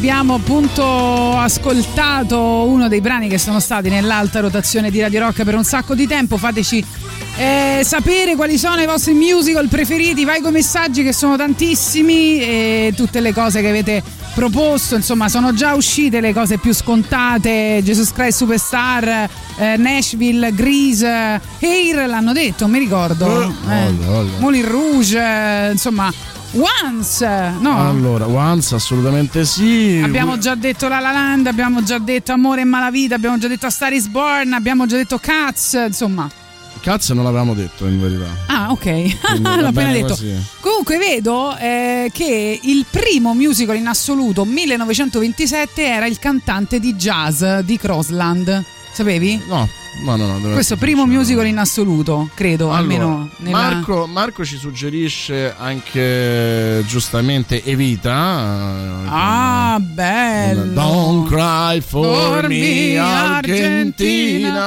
Abbiamo appunto ascoltato uno dei brani che sono stati nell'alta rotazione di Radio Rock per un sacco di tempo. Fateci eh, sapere quali sono i vostri musical preferiti, vai con messaggi che sono tantissimi e tutte le cose che avete proposto, insomma sono già uscite le cose più scontate, Jesus Christ Superstar, eh, Nashville, Grease, Hair l'hanno detto, mi ricordo, Eh, eh. Moulin Rouge, eh, insomma Once, no? Allora, Once assolutamente sì. Abbiamo già detto La La Land, abbiamo già detto Amore e Malavita, abbiamo già detto A Star is Born, abbiamo già detto Cats, insomma. Cazzo non l'avevamo detto in verità. Ah, ok, l'ho appena detto. così. Comunque vedo eh, che il primo musical in assoluto, 1927, era il cantante di jazz di Crossland. Sapevi? No, no, no. no Questo primo musical in assoluto, credo, Allora, almeno nella... Marco, Marco ci suggerisce anche giustamente Evita. eh, Ah, bello. Don't cry for, For me, me, Argentina.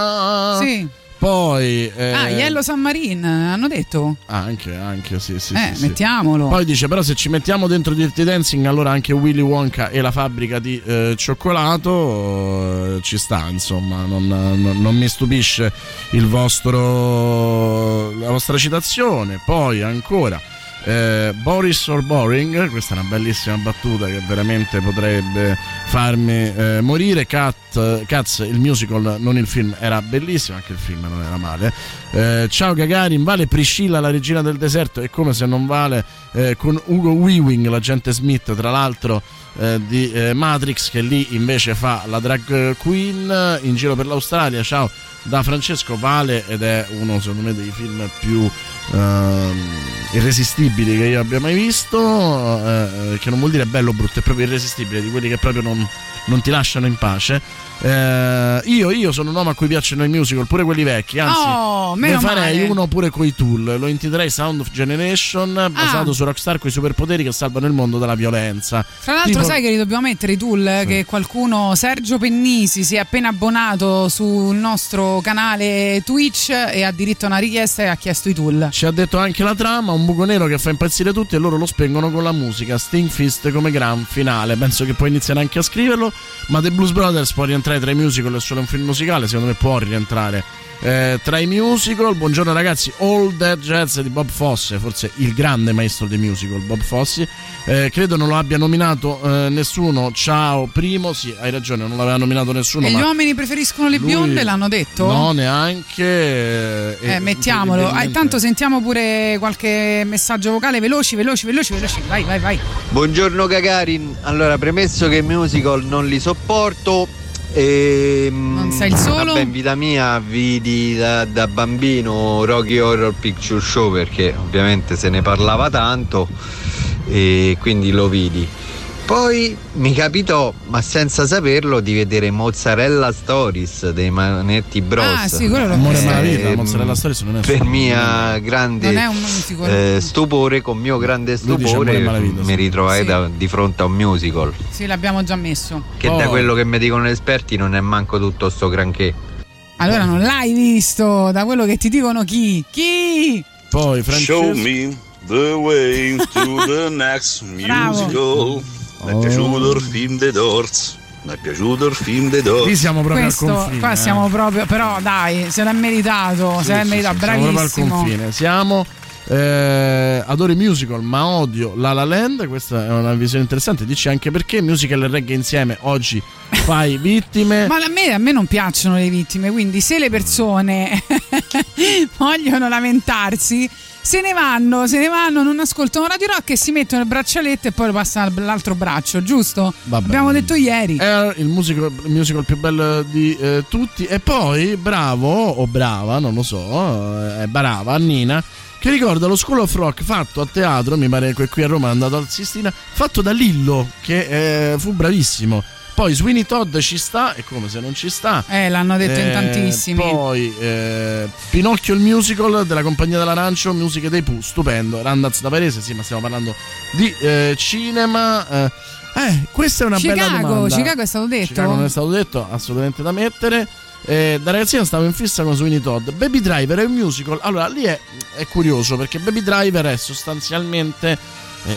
Sì. Poi eh, Ah, Yellow Submarine, hanno detto? Anche, anche, sì, sì. Eh, sì, sì. mettiamolo. Poi dice: Però, se ci mettiamo dentro Dirty Dancing, allora anche Willy Wonka e la fabbrica di eh, cioccolato eh, ci sta. Insomma, non, non- non mi stupisce il vostro, la vostra citazione. Poi ancora. Eh, Boris or Boring, questa è una bellissima battuta che veramente potrebbe farmi eh, morire. Cat, Cats, il musical, non il film, era bellissimo, anche il film non era male. Eh, ciao Gagarin, vale Priscilla, la regina del deserto, è come se non vale eh, con Ugo Weaving, l'agente Smith, tra l'altro eh, di eh, Matrix, che lì invece fa la drag queen in giro per l'Australia. Ciao da Francesco Vale ed è uno secondo me dei film più ehm, irresistibili che io abbia mai visto, eh, che non vuol dire bello o brutto, è proprio irresistibile, di quelli che proprio non, non ti lasciano in pace. Eh, io, io sono un uomo a cui piacciono i musical, pure quelli vecchi, anzi Oh, ne farei male. uno pure coi Tool, lo intitolerei Sound of Generation, basato Ah. su Rockstar con i superpoteri che salvano il mondo dalla violenza. Tra l'altro, Tipo- sai che li dobbiamo mettere i tool? eh, Che qualcuno, Sergio Pennisi, si è appena abbonato sul nostro canale Twitch e ha diritto a una richiesta e ha chiesto i tool. Ci ha detto anche la trama, un buco nero che fa impazzire tutti e loro lo spengono con la musica. Sting Fist come gran finale. Penso che puoi iniziare anche a scriverlo. Ma The Blues Brothers può rientrare tra i musical, è solo un film musicale, secondo me può rientrare. eh, tra i musical, buongiorno ragazzi, All That Jazz di Bob Fosse, forse il grande maestro dei musical, Bob Fosse. Eh, credo non lo abbia nominato eh, nessuno. Ciao, primo, sì, hai ragione, non l'aveva nominato nessuno. e gli uomini preferiscono le lui- bionde, l'hanno detto? No, neanche. eh, Eh, mettiamolo. Ah, intanto sentiamo pure qualche messaggio vocale veloci, veloci, veloci, veloci. Vai, vai, vai. Buongiorno Gagarin, allora premesso che i musical non li sopporto e non sei il solo? Vabbè, in vita mia vidi da, da bambino Rocky Horror Picture Show perché ovviamente se ne parlava tanto e quindi lo vidi. Poi mi capitò, ma senza saperlo, di vedere Mozzarella Stories dei Manetti Bros. Ah, sì, quello l'ho Amore e Ehm, Mozzarella Stories non è Per mia grande Non è un musical. eh, stupore, con mio grande stupore, mi ritrovai Sì. da- di fronte a un musical. Sì, l'abbiamo già messo. Che Oh. da quello che mi dicono gli esperti non è manco tutto sto granché. Allora non l'hai visto, da quello che ti dicono chi? Chi? Poi Show me the way to the next Bravo. Mi è piaciuto il film dei Doors. Mi è piaciuto il film dei Doors. Qui siamo proprio Questo, al confine. qua eh. siamo proprio, però dai, se l'ha meritato, Sì, se l'ha sì, meritato, sì, siamo proprio al bravissimo. confine. Siamo. Eh, adoro i musical, ma odio La La Land. Questa è una visione interessante. Dici anche perché musical e reggae insieme oggi fai vittime. Ma a me, a me non piacciono le vittime, quindi se le persone vogliono lamentarsi, se ne vanno, se ne vanno, non ascoltano Radio Rock e si mettono il braccialetto e poi passano all'altro braccio, giusto? Vabbè. Abbiamo detto ieri. È il musical, il musical più bello di eh, tutti. E poi, bravo o brava, non lo so, eh, è brava Annina. Che ricorda lo School of Rock fatto a teatro, mi pare che qui a Roma è andato al Sistina, fatto da Lillo, che eh, fu bravissimo. Poi Sweeney Todd ci sta, è come se non ci sta. Eh, l'hanno detto in Eh, tantissimi. Poi eh, Pinocchio il musical della compagnia dell'arancio, musiche dei Pooh, stupendo. Randaz da Varese, sì, ma stiamo parlando di eh, cinema. Eh, eh, questa è una bella Chicago, domanda. Chicago è stato detto? Chicago non è stato detto, assolutamente da mettere. Eh, da ragazzina stavo in fissa con Sweeney Todd. Baby Driver è un musical. Allora, lì è, è curioso perché Baby Driver è sostanzialmente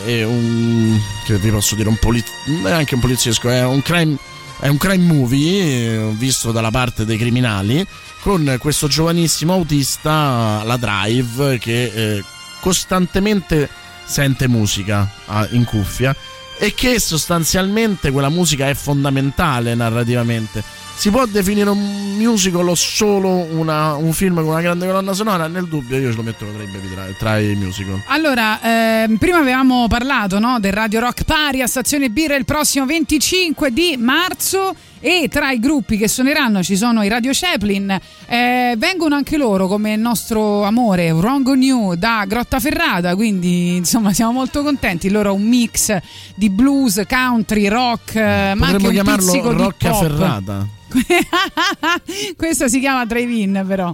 è, un che vi posso dire un poliziesco è anche un poliziesco è un crime è un crime movie eh, visto dalla parte dei criminali con questo giovanissimo autista la drive che eh, costantemente sente musica in cuffia e che sostanzialmente quella musica è fondamentale narrativamente si può definire un musical o solo una- un film con una grande colonna sonora? Nel dubbio io ce lo metto tra i, drive- tra i musical. Allora, ehm, prima avevamo parlato no, del Radio Rock Pari a Stazione Birra il prossimo 25 di marzo e tra i gruppi che suoneranno ci sono i Radio Chaplin, eh, vengono anche loro come il nostro amore Wrong on You da Grottaferrata, quindi insomma siamo molto contenti, loro un mix di blues, country, rock, eh, ma anche Potremmo un chiamarlo pizzico di Rocca pop. Ferrata. Questo si chiama drive-in però.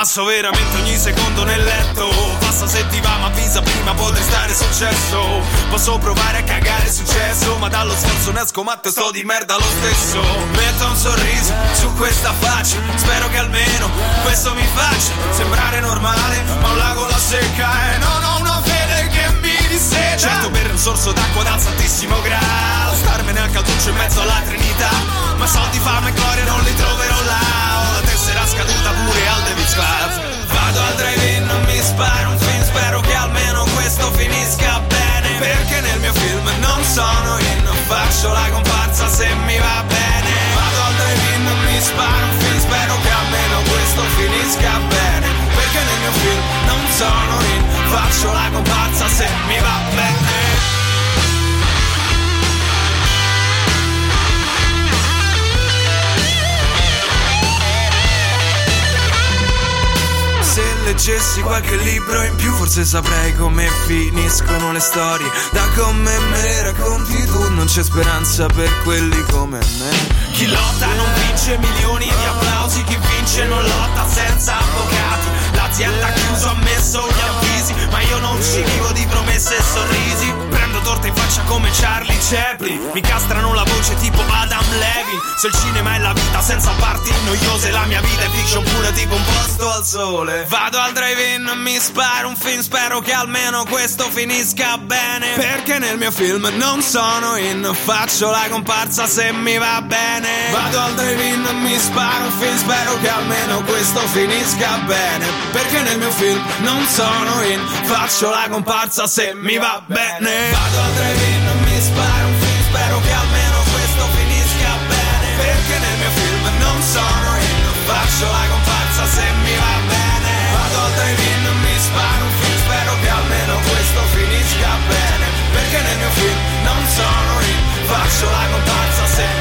Passo veramente ogni secondo nel letto. Passa se ti va ma avvisa prima potrei stare successo. Posso provare a cagare successo Ma dallo sforzo ne esco matto e sto di merda lo stesso. Metto un sorriso su questa faccia Spero che almeno questo mi faccia Sembrare normale ma un lago la secca E non ho una fede che mi disseta. Certo per un sorso d'acqua dal santissimo graal Starmene a calduccio in mezzo alla trinità. Ma soldi, fame e gloria non li troverò là. Ho la tessera scaduta pure al David's Club Vado al drive-in, non mi sparo un film Spero che almeno questo finisca bene. Perché nel mio film non sono in Faccio la comparsa se mi va bene. Vado al drive-in, non mi sparo un film Spero che almeno questo finisca bene. Perché nel mio film non sono in Faccio la comparsa se mi va bene leggessi qualche libro in più forse saprei come finiscono le storie. Da come me le racconti tu non c'è speranza per quelli come me. Chi lotta non vince milioni di applausi Chi vince non lotta senza avvocati. L'azienda ha chiuso ha messo gli avvisi Ma io non ci vivo di promesse e sorrisi Prendo torta in faccia come Charlie Chaplin. Mi castrano la voce tipo Adam Levin. Se il cinema è la vita senza parti noiose La mia vita è fiction pure tipo un posto al sole. Vado al drive-in, mi sparo un film Spero che almeno questo finisca bene. Perché nel mio film non sono in. Faccio la comparsa se mi va bene. Vado al drive-in, mi sparo un film Spero che almeno questo finisca bene. Perché nel mio film non sono in. Faccio la comparsa se mi va bene Vado al drive-in, mi sparo un film Spero che almeno questo finisca bene. Perché nel mio film non sono in Faccio la comparsa se mi va bene. Vado al drive-in, mi sparo un film Spero che almeno questo finisca bene. Perché nel mio film non sono in Faccio la comparsa se mi va bene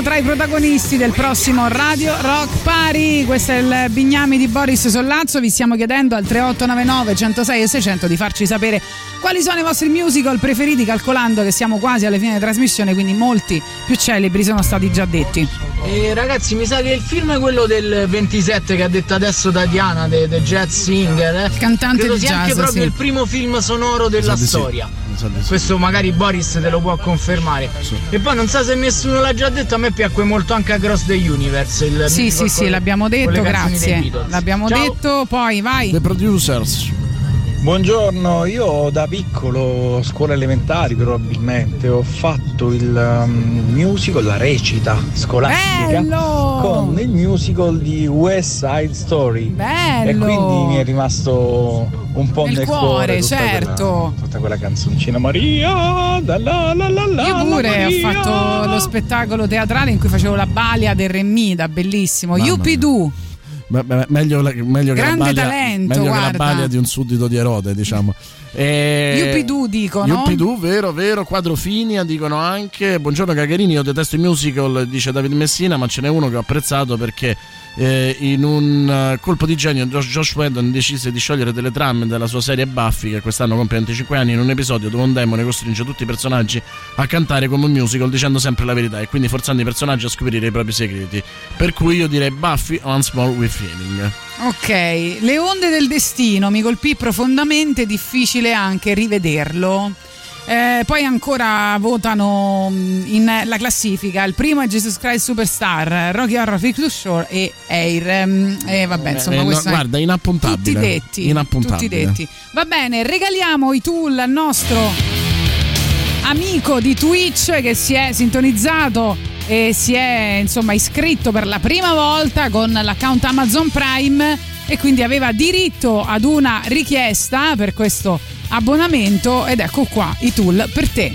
saranno tra i protagonisti del prossimo Radio Rock Party. Questo è il Bignami di Boris Sollazzo. Vi stiamo chiedendo al 3899 106 e 600 di farci sapere quali sono i vostri musical preferiti, calcolando che siamo quasi alle fine della trasmissione, quindi molti più celebri sono stati già detti. Eh, ragazzi, mi sa che il film è quello del 27 che ha detto adesso Tatiana, The, the Jazz Singer. Eh. Cantante Credo di sia anche jazz, proprio sì. il primo film sonoro della sì. storia. Sì. Questo magari Boris te lo può confermare. E poi non so se nessuno l'ha già detto, a me piacque molto anche Across the Universe. Il Sì, sì, sì, l'abbiamo detto, grazie. L'abbiamo Ciao. detto, poi vai. The Producers. Buongiorno, io da piccolo, scuola elementari probabilmente, ho fatto il um, musical, la recita scolastica Bello! con il musical di West Side Story. Bello! E quindi mi è rimasto un po' Nel nel, cuore, tutta certo. Quella, tutta quella canzoncina Maria, da la la la la Io pure ho fatto lo spettacolo teatrale in cui facevo la balia del Remida, bellissimo. Doo. Beh, beh, meglio, meglio che la balia, talento, meglio che la balia di un suddito di Erode, diciamo. E... Yuppidoo dicono. Yuppidoo, vero, vero. Quadro Finia dicono anche. Buongiorno Cagarini, io detesto i musical, dice David Messina, ma ce n'è uno che ho apprezzato perché eh, in un eh, colpo di genio Josh, Whedon decise di sciogliere delle trame della sua serie Buffy, che quest'anno compie 25 anni, in un episodio dove un demone costringe tutti i personaggi a cantare come un musical dicendo sempre la verità e quindi forzando i personaggi a scoprire i propri segreti. Per cui io direi Buffy on Small with Feeling. Ok, le onde del destino mi colpì profondamente, difficile anche rivederlo. Eh, poi ancora votano mh, in la classifica. Il primo è Jesus Christ Superstar, Rocky Horror Picture Show e Air. Mm, E vabbè, insomma, Eh, no, guarda, inappuntabile. tutti detti. Inappuntabile. Tutti detti. Va bene, regaliamo i tool al nostro amico di Twitch che si è sintonizzato e si è insomma iscritto per la prima volta con l'account Amazon Prime e quindi aveva diritto ad una richiesta per questo abbonamento ed ecco qua i tool per te.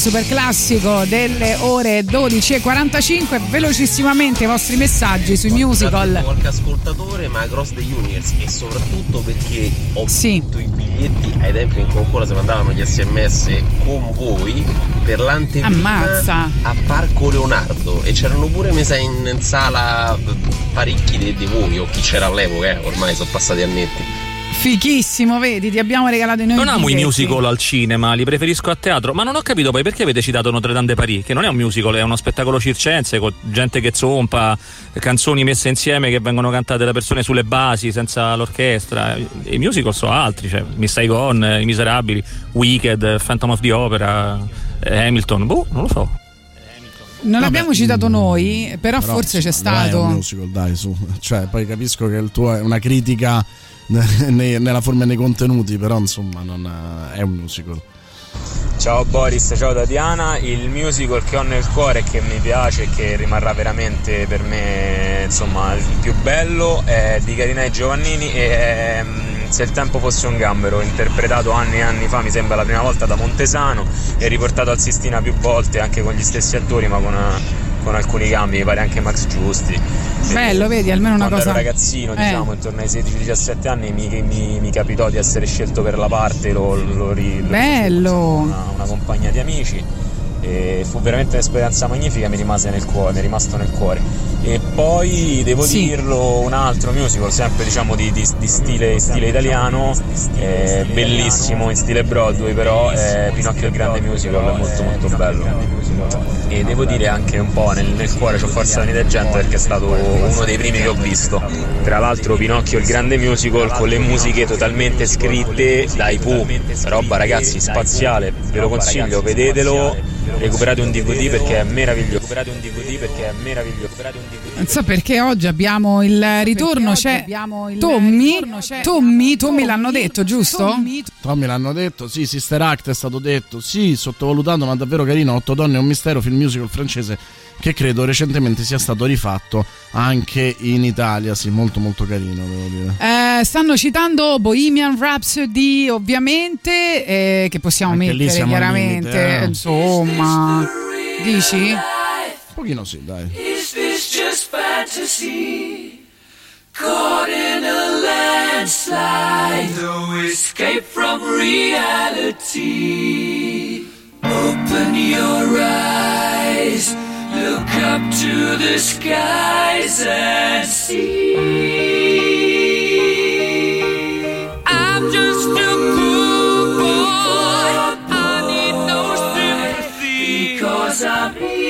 Super classico delle ore 12.45. Velocissimamente i vostri messaggi sui musical. qualche ascoltatore ma Cross the Universe e soprattutto perché ho vinto i biglietti ai tempi in cui ancora si mandavano gli sms con voi per l'anteprima Ammazza. a Parco Leonardo e c'erano pure messa in, in sala parecchi di, di voi o chi c'era all'epoca eh, ormai sono passati annetti Fichissimo, vedi, ti abbiamo regalato i noi Non amo i musical al cinema, li preferisco a teatro, ma non ho capito poi perché avete citato Notre Dame de Paris, che non è un musical, è uno spettacolo circense con gente che zompa, canzoni messe insieme che vengono cantate da persone sulle basi, senza l'orchestra. I musical sono altri, cioè Miss Saigon, I Miserabili, Wicked, Phantom of the Opera, Hamilton, boh, non lo so. Non l'abbiamo citato noi, però, Però, forse c'è non È un stato. musical, dai, su. Cioè, poi capisco che il tuo è una critica ne- ne- nella forma e nei contenuti, però insomma non è un musical. Ciao Boris, ciao Tatiana, il musical che ho nel cuore e che mi piace e che rimarrà veramente per me insomma il più bello è di Carina e Giovannini e è mm, Se il tempo fosse un gambero, interpretato anni e anni fa, mi sembra la prima volta da Montesano e riportato al Sistina più volte anche con gli stessi attori ma con, eh, con alcuni cambi, mi pare anche Max Giusti. Bello, vedi, almeno una Quando cosa. ero ragazzino, Eh. diciamo, intorno ai 16-17 anni, mi, mi- mi capitò di essere scelto per la parte, lo, lo lo Bello. una, una compagnia di amici e fu veramente un'esperienza magnifica, mi rimase nel cuore, mi è rimasto nel cuore. E poi devo Sì. dirlo un altro musical, sempre diciamo di, di- di stile, stile italiano, eh, bellissimo in stile Broadway, però è Pinocchio il grande musical, è molto molto bello. E devo dire anche un po' nel, nel cuore c'ho Forza Unita e Gente perché è stato uno dei primi che ho visto. Tra l'altro Pinocchio il grande musical con le musiche totalmente scritte dai Pooh, roba ragazzi spaziale, ve lo consiglio, vedetelo, recuperate un DVD perché è meraviglioso. Recuperate un DVD perché è meraviglioso. Recuperate un DVD Non so perché oggi abbiamo il ritorno, c'è Tommy, Tommy, Tommy l'hanno detto, giusto? Tommy l'hanno detto, sì, Sister Act è stato detto, sì, sottovalutato ma davvero carino, Otto donne è un mistero, film musical francese che credo recentemente sia stato rifatto anche in Italia, sì, molto molto carino devo dire. Eh, stanno citando Bohemian Rhapsody, ovviamente, eh, che possiamo Anche lì mettere chiaramente. limite, eh. Insomma, dici? Un pochino sì, dai. Is this just fantasy? Caught in a landslide, no escape from reality. Open your eyes, look up to the skies and see. I'm just a poor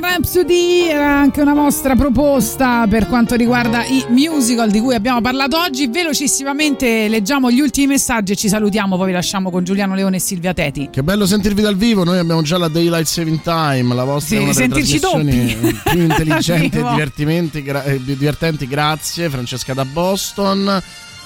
Rhapsody era anche una vostra proposta per quanto riguarda i musical di cui abbiamo parlato oggi. Velocissimamente leggiamo gli ultimi messaggi e ci salutiamo, poi vi lasciamo con Giuliano Leone e Silvia Teti. Che bello sentirvi dal vivo, noi abbiamo già la Daylight Saving Time, la vostra Sì, è una delle sentirci doppi. più intelligenti e Arrivo. divertimenti, gra- eh, divertenti, grazie Francesca da Boston.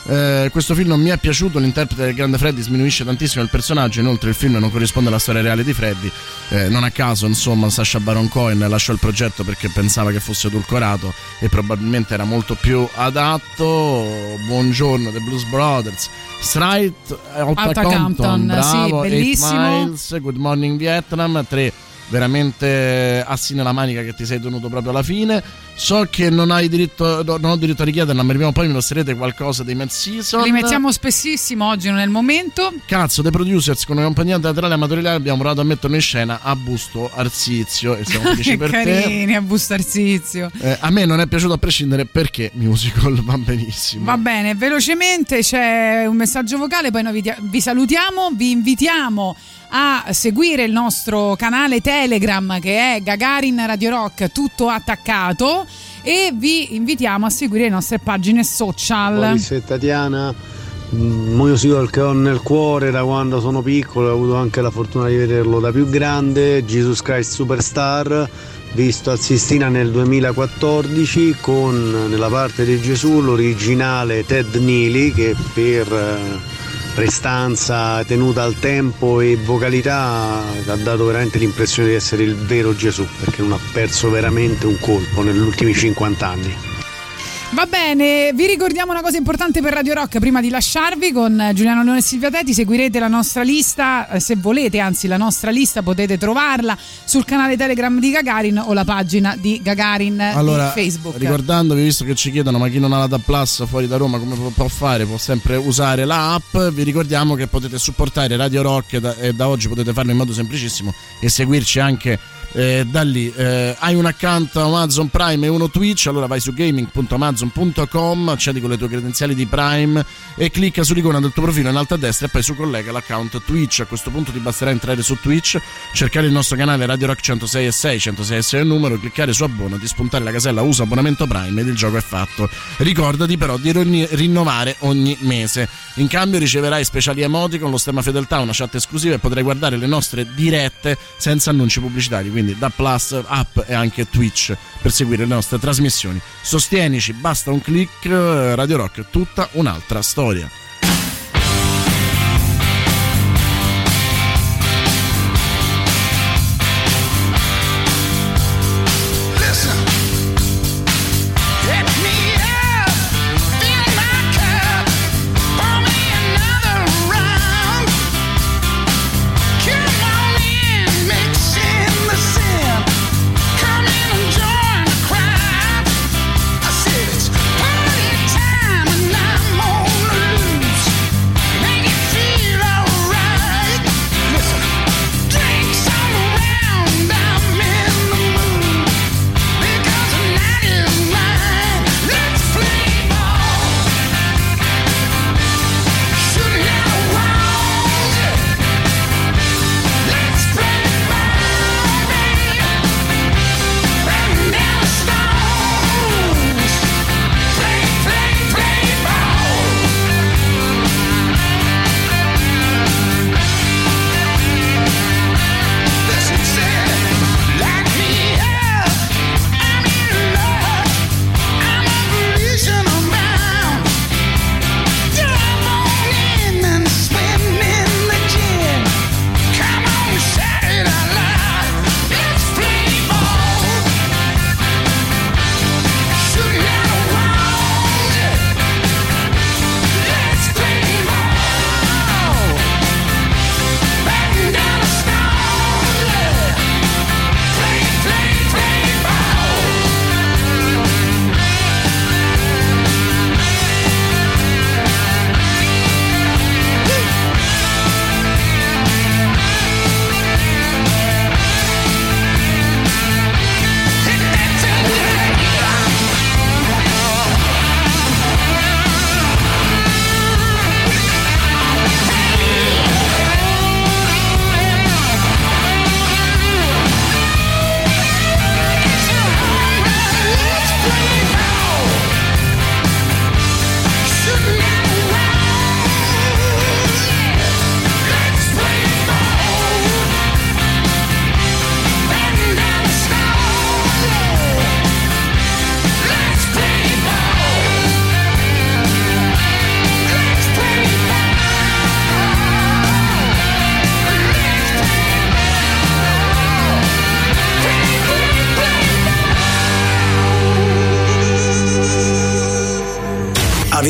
Eh, questo film non mi è piaciuto, l'interprete del grande Freddy sminuisce tantissimo il personaggio, inoltre il film non corrisponde alla storia reale di Freddy, Eh, non a caso insomma Sasha Baron Cohen lasciò il progetto perché pensava che fosse edulcorato e probabilmente era molto più adatto. Buongiorno The Blues Brothers, Outta Outta Compton, Compton, bravo, sì, bellissimo. Miles, Good Morning Vietnam, tre veramente assi nella manica che ti sei tenuto proprio alla fine. So che non hai diritto, no, non ho diritto a richiederla, ma prima o poi mi mostrerete qualcosa dei Season. Li mettiamo spessissimo oggi, non è il momento. Cazzo, The Producers con una compagnia teatrale amatoriale abbiamo provato a metterlo in scena a Busto Arsizio e siamo felici per te. carini, a Busto Arsizio. Eh, a me non è piaciuto a prescindere perché musical va benissimo. Va bene, velocemente c'è un messaggio vocale, poi noi vi, vi salutiamo, vi invitiamo a seguire il nostro canale Telegram che è Gagarin Radio Rock tutto attaccato e vi invitiamo a seguire le nostre pagine social. E Tatiana, musical che ho nel cuore da quando sono piccolo, ho avuto anche la fortuna di vederlo da più grande, Jesus Christ Superstar, visto a Sistina nel 2014 con nella parte di Gesù l'originale Ted Neely che per eh, prestanza, tenuta al tempo e vocalità ha dato veramente l'impressione di essere il vero Gesù perché non ha perso veramente un colpo negli ultimi 50 anni. Va bene, vi ricordiamo una cosa importante per Radio Rock prima di lasciarvi con Giuliano Leone e Silvia Teti, seguirete la nostra lista, eh, se volete, anzi la nostra lista potete trovarla sul canale Telegram di Gagarin o la pagina di Gagarin Allora, di Facebook. ricordandovi, visto che ci chiedono ma chi non ha la DA Plus fuori da Roma come può- può fare? Può sempre usare la app. Vi ricordiamo che potete supportare Radio Rock e da, e da oggi potete farlo in modo semplicissimo e seguirci anche eh, da lì. Eh, hai un account Amazon Prime e uno Twitch, allora vai su gaming.amazon.com, accedi con le tue credenziali di Prime e clicca sull'icona del tuo profilo in alto a destra e poi su collega l'account Twitch. A questo punto ti basterà entrare su Twitch, cercare il nostro canale Radio Rock 106 e 6, 106 e 6 è il numero, cliccare su abbonati, spuntare la casella usa abbonamento Prime ed il gioco è fatto. Ricordati però di rinnovare ogni mese. In cambio riceverai speciali emoticon, lo stemma fedeltà, una chat esclusiva e potrai guardare le nostre dirette senza annunci pubblicitari, quindi da Plus, app e anche Twitch per seguire le nostre trasmissioni. Sostienici, basta un click, eh, Radio Rock, tutta un'altra storia.